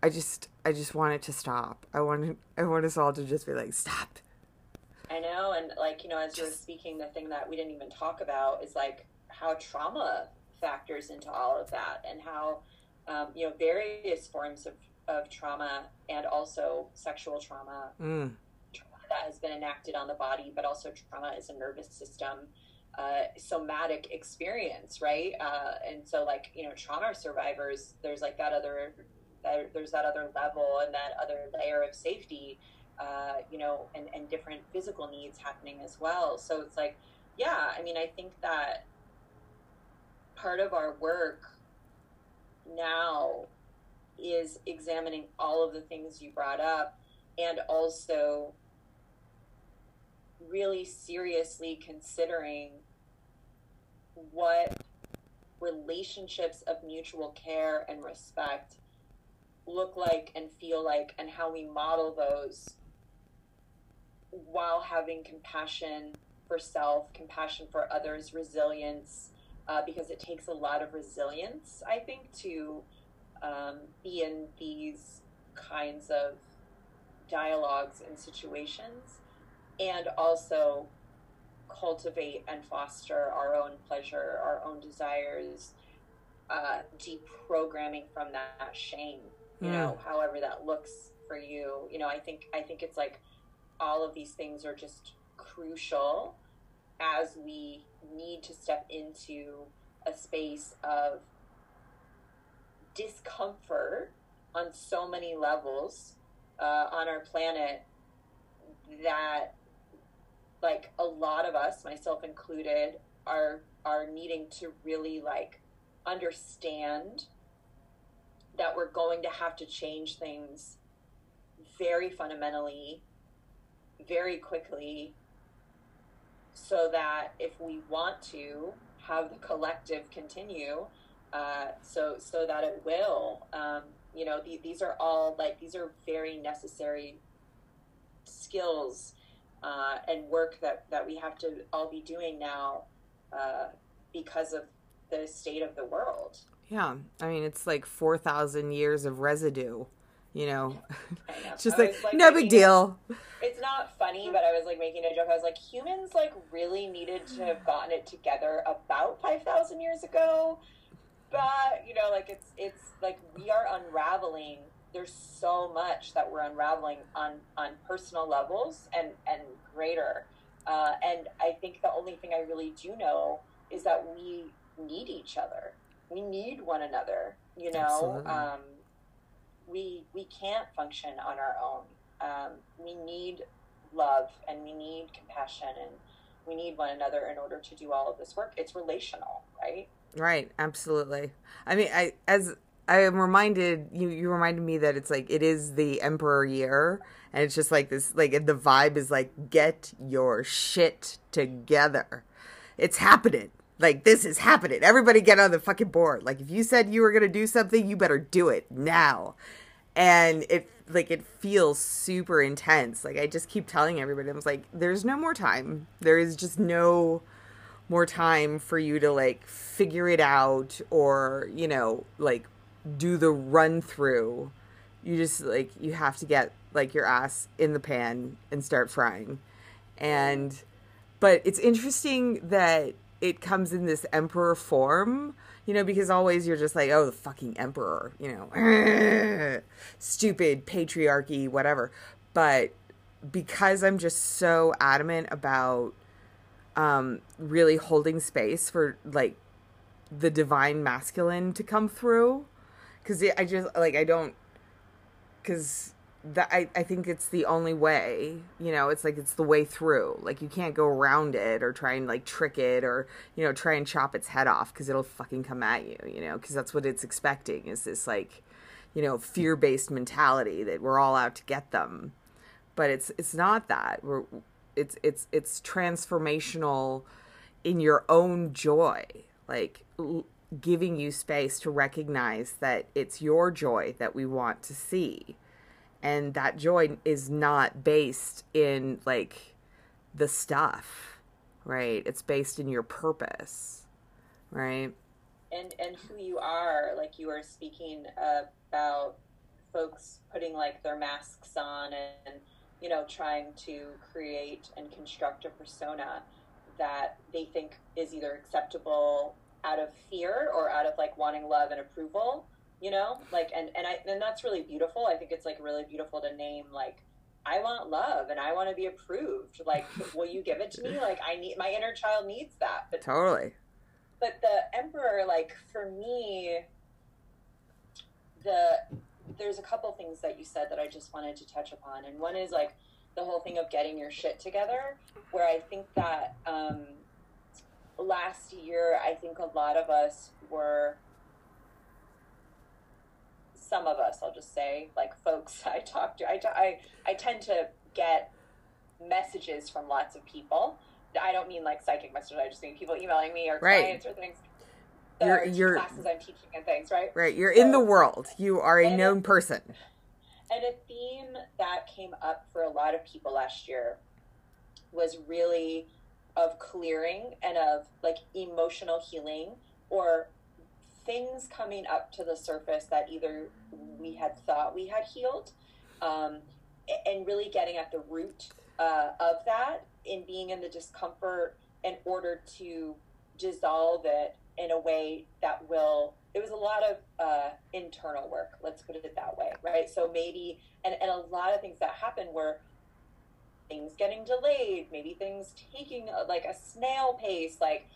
Speaker 1: I just I just want it to stop. I want I want us all to just be like stop.
Speaker 2: I know and like you know as you're speaking the thing that we didn't even talk about is like how trauma factors into all of that and how um, you know various forms of of trauma and also sexual trauma, mm. trauma that has been enacted on the body, but also trauma is a nervous system, uh, somatic experience, right? Uh, and so, like you know, trauma survivors, there's like that other, that, there's that other level and that other layer of safety, uh, you know, and and different physical needs happening as well. So it's like, yeah, I mean, I think that part of our work now is examining all of the things you brought up and also really seriously considering what relationships of mutual care and respect look like and feel like and how we model those while having compassion for self compassion for others resilience uh, because it takes a lot of resilience i think to um, be in these kinds of dialogues and situations and also cultivate and foster our own pleasure, our own desires, uh, deprogramming from that shame, you mm. know, however that looks for you. You know, I think I think it's like all of these things are just crucial as we need to step into a space of discomfort on so many levels uh, on our planet that like a lot of us myself included are are needing to really like understand that we're going to have to change things very fundamentally very quickly so that if we want to have the collective continue, uh, so so that it will. Um, you know, the, these are all like these are very necessary skills uh, and work that that we have to all be doing now uh, because of the state of the world.
Speaker 1: Yeah, I mean it's like four thousand years of residue. You know,
Speaker 2: know.
Speaker 1: it's just like,
Speaker 2: like,
Speaker 1: no big deal.
Speaker 2: It's not funny, but I was like making a joke. I was like, humans like really needed to have gotten it together about five thousand years ago. But you know, like it's it's like we are unraveling. There's so much that we're unraveling on on personal levels and and greater. Uh, and I think the only thing I really do know is that we need each other. We need one another. You know, um, we we can't function on our own. Um, we need love and we need compassion and we need one another in order to do all of this work. It's relational, right?
Speaker 1: Right, absolutely. I mean, I as I am reminded you you reminded me that it's like it is the emperor year and it's just like this like the vibe is like get your shit together. It's happening. Like this is happening. Everybody get on the fucking board. Like if you said you were going to do something, you better do it now. And it like it feels super intense. Like I just keep telling everybody I was like there's no more time. There is just no more time for you to like figure it out or you know like do the run through you just like you have to get like your ass in the pan and start frying and but it's interesting that it comes in this emperor form you know because always you're just like oh the fucking emperor you know. Stupid patriarchy whatever. But because i'm just so adamant about um really holding space for like the divine masculine to come through because i just like i don't because that I, I think it's the only way you know it's like it's the way through. Like you can't go around it or try and like trick it or you know try and chop its head off because it'll fucking come at you you know because that's what it's expecting is this like you know fear-based mentality that we're all out to get them. But it's it's not that. We're it's it's it's transformational in your own joy like l- giving you space to recognize that it's your joy that we want to see and that joy is not based in like the stuff right? It's based in your purpose right?
Speaker 2: And and who you are like you were speaking about folks putting like their masks on and you know trying to create and construct a persona that they think is either acceptable out of fear or out of like wanting love and approval you know? Like and and i and that's really beautiful. I think it's like really beautiful to name like i want love and i want to be approved. Like will you give it to me? Like i need my inner child needs that. But
Speaker 1: totally.
Speaker 2: but the emperor like for me the there's a couple things that you said that i just wanted to touch upon. And one is like the whole thing of getting your shit together where i think that um last year i think a lot of us were some of us i'll just say like folks i talk to i, I, I tend to get messages from lots of people. I don't mean like psychic messages i just mean people emailing me or
Speaker 1: Right.
Speaker 2: clients or things.
Speaker 1: You're- you're-
Speaker 2: classes i'm teaching and things right?
Speaker 1: Right you're in the world. You are a known
Speaker 2: it-
Speaker 1: person.
Speaker 2: and a theme that came up for a lot of people last year was really of clearing and of like emotional healing or things coming up to the surface that either we had thought we had healed um, and really getting at the root uh, of that in being in the discomfort in order to dissolve it in a way that will it was a lot of uh, internal work let's put it that way right? So maybe and, and a lot of things that happened were things getting delayed maybe things taking like a snail pace like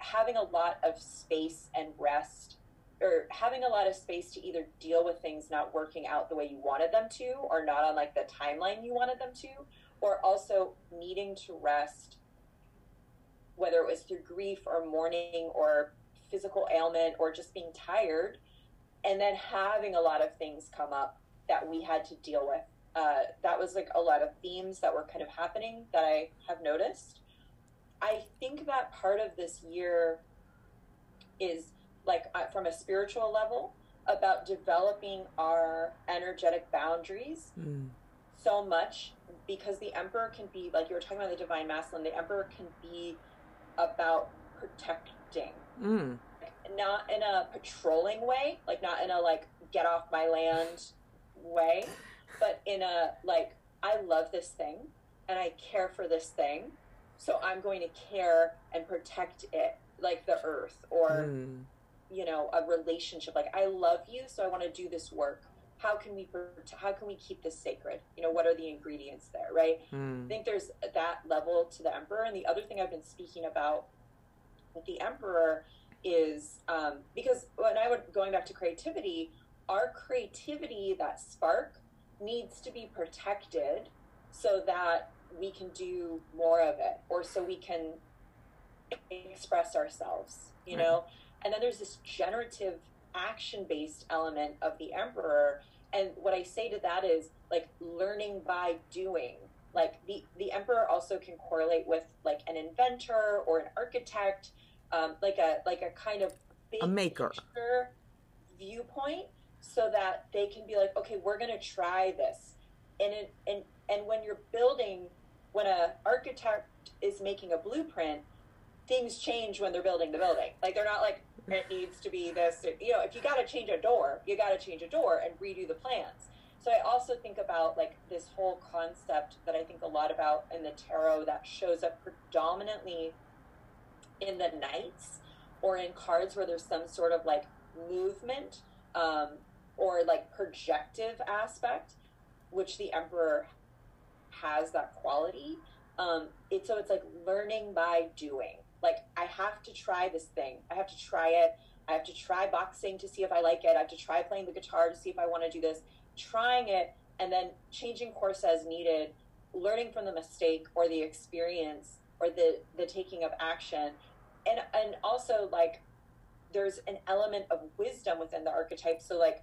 Speaker 2: having a lot of space and rest or having a lot of space to either deal with things not working out the way you wanted them to or not on like the timeline you wanted them to or also needing to rest whether it was through grief or mourning or physical ailment or just being tired and then having a lot of things come up that we had to deal with uh, that was like a lot of themes that were kind of happening that I have noticed. I think that part of this year is like uh, from a spiritual level about developing our energetic boundaries mm. so much because the emperor can be like you were talking about the divine masculine the emperor can be about protecting mm. not in a patrolling way like not in a like get off my land way but in a like i love this thing and i care for this thing so i'm going to care and protect it like the earth or mm you know a relationship. Like i love you so i want to do this work. How can we how can we keep this sacred? You know what are the ingredients there right? Mm. i think there's that level to the emperor. And the other thing i've been speaking about with the emperor is um, because when i would going back to creativity our creativity that spark needs to be protected so that we can do more of it or so we can express ourselves you right. know and then there's this generative action based element of the emperor. And what I say to that is like learning by doing. Like the, the emperor also can correlate with like an inventor or an architect, um, like a like a kind of
Speaker 1: a maker
Speaker 2: viewpoint, so that they can be like, okay, we're gonna try this. And it, and and when you're building, when a architect is making a blueprint, things change when they're building the building. Like they're not like it needs to be this. You know, if you got to change a door, you got to change a door and redo the plans. So I also think about like this whole concept that I think a lot about in the tarot that shows up predominantly in the knights or in cards where there's some sort of like movement um, or like projective aspect, which the emperor has that quality. Um, it's so it's like learning by doing like I have to try this thing. I have to try it. I have to try boxing to see if I like it. I have to try playing the guitar to see if I want to do this. Trying it and then changing course as needed, learning from the mistake or the experience or the the taking of action. And and also like there's an element of wisdom within the archetype. So like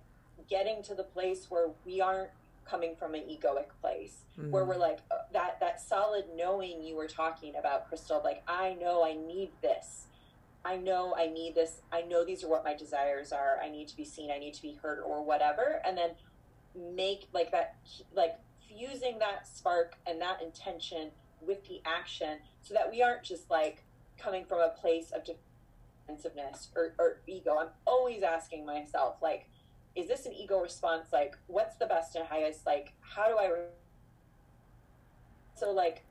Speaker 2: getting to the place where we aren't coming from an egoic place mm. where we're like uh, that that solid knowing you were talking about crystal like i know i need this. I know i need this. I know these are what my desires are. I need to be seen. I need to be heard or whatever. And then make like that like fusing that spark and that intention with the action so that we aren't just like coming from a place of defensiveness or, or ego. I'm always asking myself like is this an ego response? Like, what's the best and highest? Like, how do I? Re- so, like,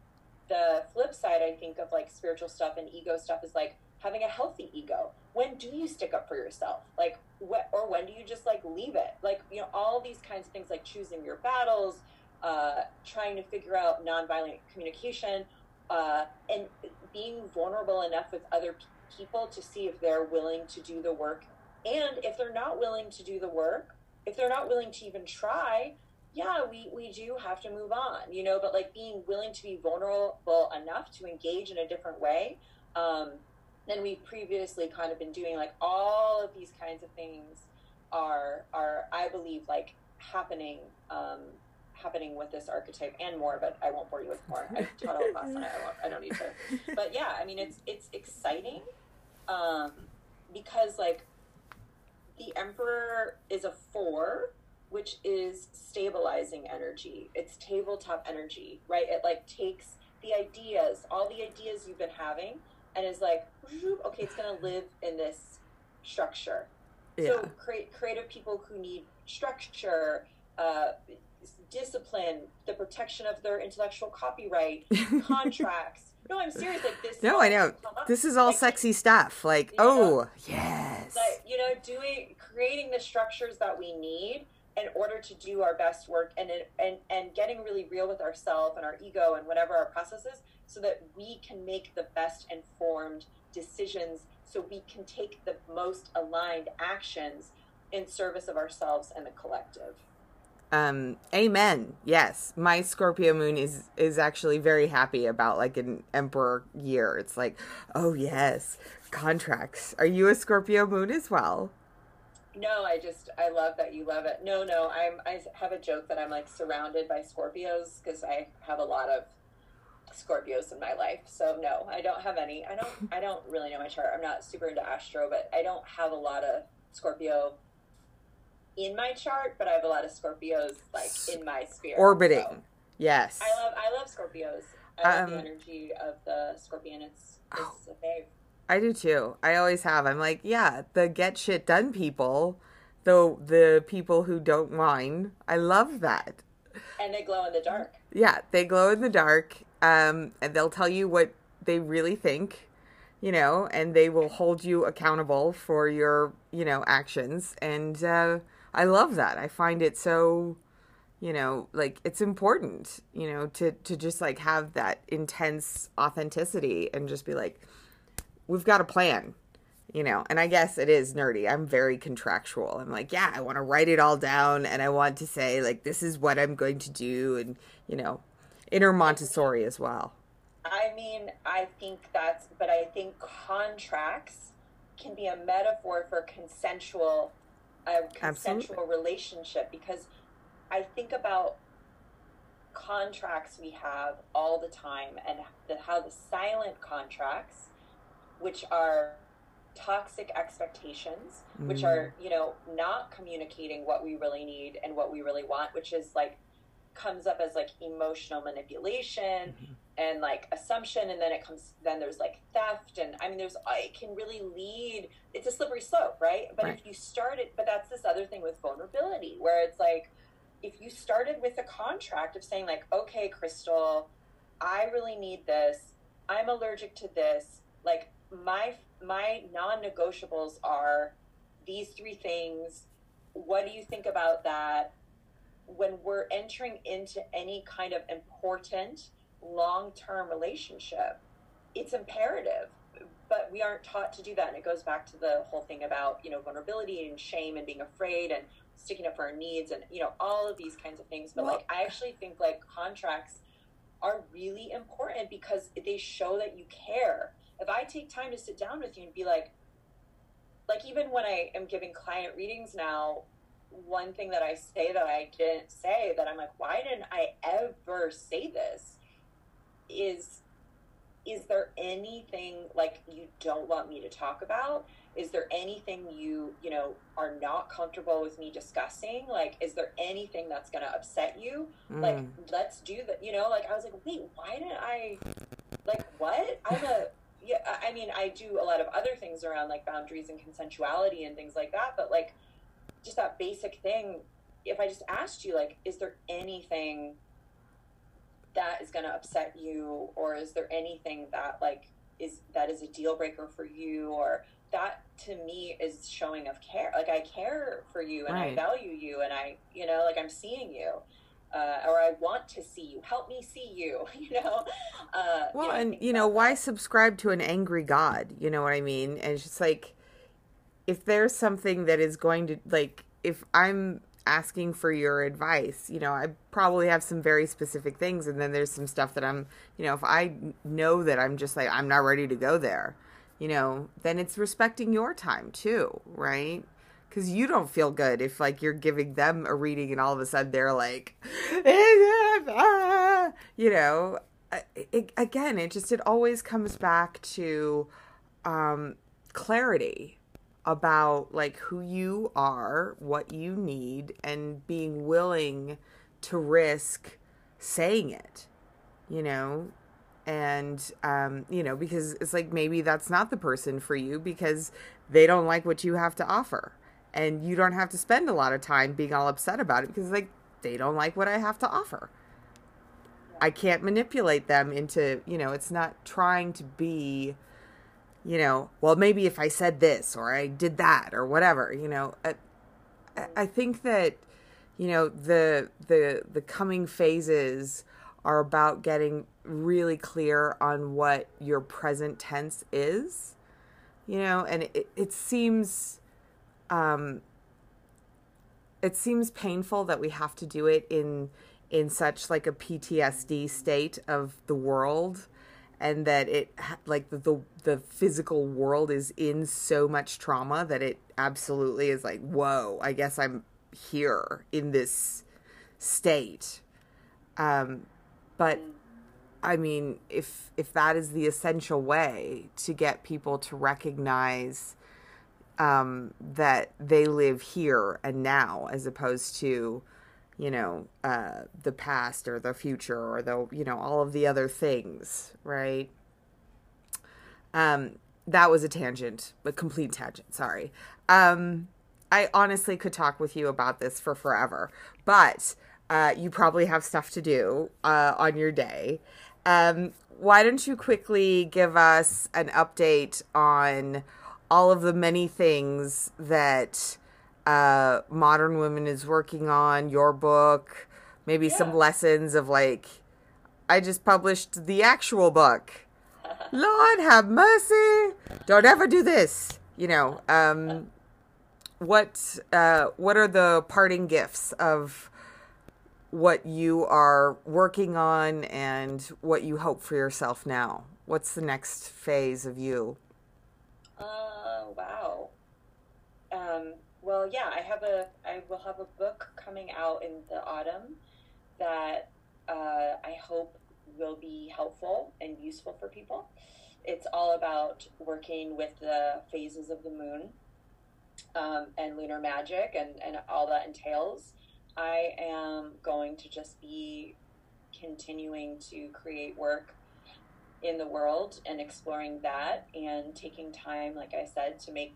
Speaker 2: the flip side, I think, of like spiritual stuff and ego stuff is like having a healthy ego. When do you stick up for yourself? Like, what, or when do you just like leave it? Like, you know, all these kinds of things, like choosing your battles, uh, trying to figure out nonviolent communication, uh, and being vulnerable enough with other people to see if they're willing to do the work and if they're not willing to do the work, if they're not willing to even try, yeah, we, we do have to move on, you know, but like being willing to be vulnerable enough to engage in a different way um, than we've previously kind of been doing. Like all of these kinds of things are, are I believe, like happening um, happening with this archetype and more, but I won't bore you with more. I taught a whole class it. I, won't, I don't need to. But yeah, I mean, it's it's exciting um, because like the Emperor is a four, which is stabilizing energy. It's tabletop energy, right? It like takes the ideas, all the ideas you've been having, and is like, okay, it's going to live in this structure. Yeah. So create creative people who need structure, uh, discipline, the protection of their intellectual copyright, contracts. No, I'm serious. Like this.
Speaker 1: No, I know. This is all like, sexy stuff. Like, oh, yes.
Speaker 2: Like, you know, doing creating the structures that we need in order to do our best work and and and getting really real with ourselves and our ego and whatever our process is so that we can make the best informed decisions so we can take the most aligned actions in service of ourselves and the collective
Speaker 1: um amen yes my scorpio moon is is actually very happy about like an emperor year it's like oh yes contracts are you a scorpio moon as well
Speaker 2: No, I just I love that you love it. No, no, I'm I have a joke that I'm like surrounded by Scorpios because I have a lot of Scorpios in my life. So no, I don't have any. I don't I don't really know my chart. I'm not super into astro, but I don't have a lot of Scorpio in my chart, but I have a lot of Scorpios like in my sphere.
Speaker 1: Orbiting. So. Yes.
Speaker 2: I love I love Scorpios. I love um, the energy of the scorpion. It's it's oh, a fave.
Speaker 1: I do too. I always have. I'm like, yeah, the get shit done people, though the people who don't whine. I love that.
Speaker 2: And they glow in the dark.
Speaker 1: Yeah, they glow in the dark. Um, and they'll tell you what they really think, you know, and they will hold you accountable for your, you know, actions. And uh, I love that. I find it so you know like it's important you know to to just like have that intense authenticity and just be like we've got a plan you know? And i guess it is nerdy. I'm very contractual. I'm like yeah i want to write it all down and i want to say like this is what i'm going to do and you know inner montessori as well.
Speaker 2: I mean i think that's but i think contracts can be a metaphor for consensual a consensual Absolutely. relationship because I think about contracts we have all the time and the, how the silent contracts, which are toxic expectations, mm. which are, mm. you know, not communicating what we really need and what we really want, which is like comes up as like emotional manipulation mm-hmm. And like assumption and then it comes then there's like theft and i mean there's uh, it can really lead it's a slippery slope right? But right. if you start it but that's this other thing with vulnerability where it's like if you started with a contract of saying like okay crystal i really need this. I'm allergic to this. Like my my non-negotiables are these three things. What do you think about that? When we're entering into any kind of important long-term relationship it's imperative. But we aren't taught to do that. And it goes back to the whole thing about you know vulnerability and shame and being afraid and sticking up for our needs and you know all of these kinds of things. But like i actually think like contracts are really important because they show that you care. If i take time to sit down with you and be like like even when i am giving client readings now one thing that i say that i didn't say that i'm like why didn't i ever say this is is there anything like you don't want me to talk about? Is there anything you you know are not comfortable with me discussing? Like is there anything that's going to upset you? Mm. like let's do that you know like i was like wait why didn't i like what? I'm a yeah i mean i do a lot of other things around like boundaries and consensuality and things like that but like just that basic thing if i just asked you like is there anything that is going to upset you or is there anything that like is that is a deal breaker for you or that to me is showing of care like i care for you and right. i value you and i you know like i'm seeing you uh, or I want to see you. Help me see you. You know.
Speaker 1: Uh, well, you know, and you know why subscribe to an angry God? You know what I mean? And it's just like if there's something that is going to like if I'm asking for your advice, you know, I probably have some very specific things, and then there's some stuff that I'm, you know, if I know that I'm just like I'm not ready to go there you know, then it's respecting your time too, right? Because you don't feel good if like you're giving them a reading and all of a sudden they're like, you know, it, again, it just it always comes back to um, clarity about like who you are, what you need, and being willing to risk saying it. You know, and um, you know because it's like maybe that's not the person for you because they don't like what you have to offer and you don't have to spend a lot of time being all upset about it because like they don't like what i have to offer i can't manipulate them into you know it's not trying to be you know well maybe if i said this or i did that or whatever you know i, I think that you know the the the coming phases are about getting really clear on what your present tense is you know and it, it seems um it seems painful that we have to do it in in such like a PTSD state of the world and that it like the, the the physical world is in so much trauma that it absolutely is like whoa i guess i'm here in this state. Um but i mean if if that is the essential way to get people to recognize um that they live here and now as opposed to you know, uh, the past or the future or the, you know, all of the other things, right? Um, that was a tangent, a complete tangent. Sorry. Um, I honestly could talk with you about this for forever, but uh, you probably have stuff to do uh, on your day. Um, why don't you quickly give us an update on all of the many things that uh, Modern Women is working on, your book, maybe yeah. some lessons of like, I just published the actual book. Lord have mercy. Don't ever do this. You know, um, what uh, what are the parting gifts of what you are working on and what you hope for yourself now? What's the next phase of you?
Speaker 2: Uh, wow. Um, well, yeah, I have a I will have a book coming out in the autumn that uh, I hope will be helpful and useful for people. It's all about working with the phases of the moon um, and lunar magic and, and all that entails. I am going to just be continuing to create work in the world and exploring that and taking time, like I said, to make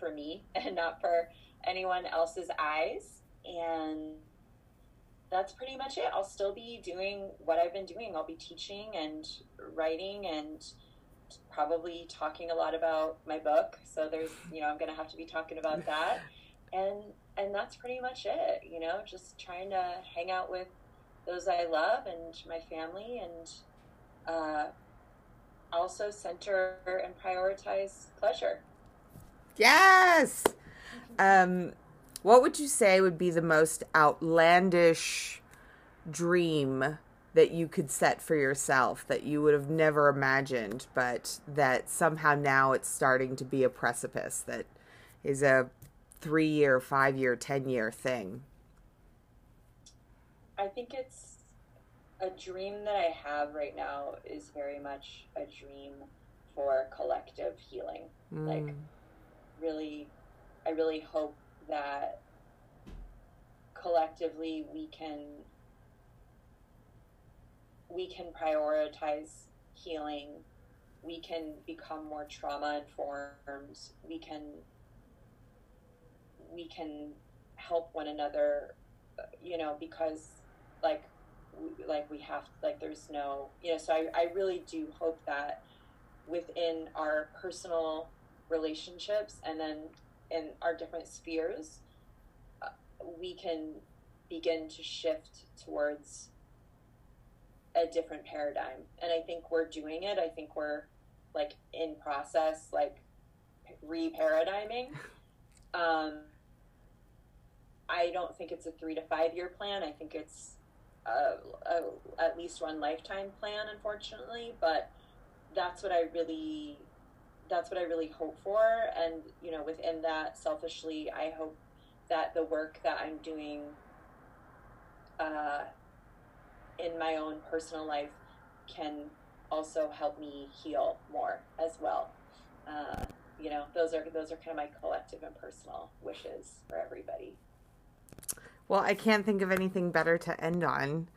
Speaker 2: for me and not for anyone else's eyes. And that's pretty much it. I'll still be doing what I've been doing. I'll be teaching and writing and probably talking a lot about my book. So there's, you know, I'm going to have to be talking about that. And and that's pretty much it, you know, just trying to hang out with those I love and my family and uh, also center and prioritize pleasure.
Speaker 1: Yes. Um, what would you say would be the most outlandish dream that you could set for yourself that you would have never imagined, but that somehow now it's starting to be a precipice that is a three year, five year, 10 year thing?
Speaker 2: I think it's a dream that I have right now is very much a dream for collective healing. Mm. Like, really, I really hope that collectively we can we can prioritize healing. We can become more trauma informed we can we can help one another you know because like like we have like there's no you know so I, I really do hope that within our personal relationships and then in our different spheres, uh, we can begin to shift towards a different paradigm. And I think we're doing it. I think we're like in process, like re paradigming. Um, I don't think it's a three to five year plan. I think it's a, a, at least one lifetime plan, unfortunately. But that's what I really that's what I really hope for. And, you know, within that, selfishly, I hope that the work that I'm doing uh, in my own personal life can also help me heal more as well. Uh, you know, those are those are kind of my collective and personal wishes for everybody.
Speaker 1: Well, I can't think of anything better to end on.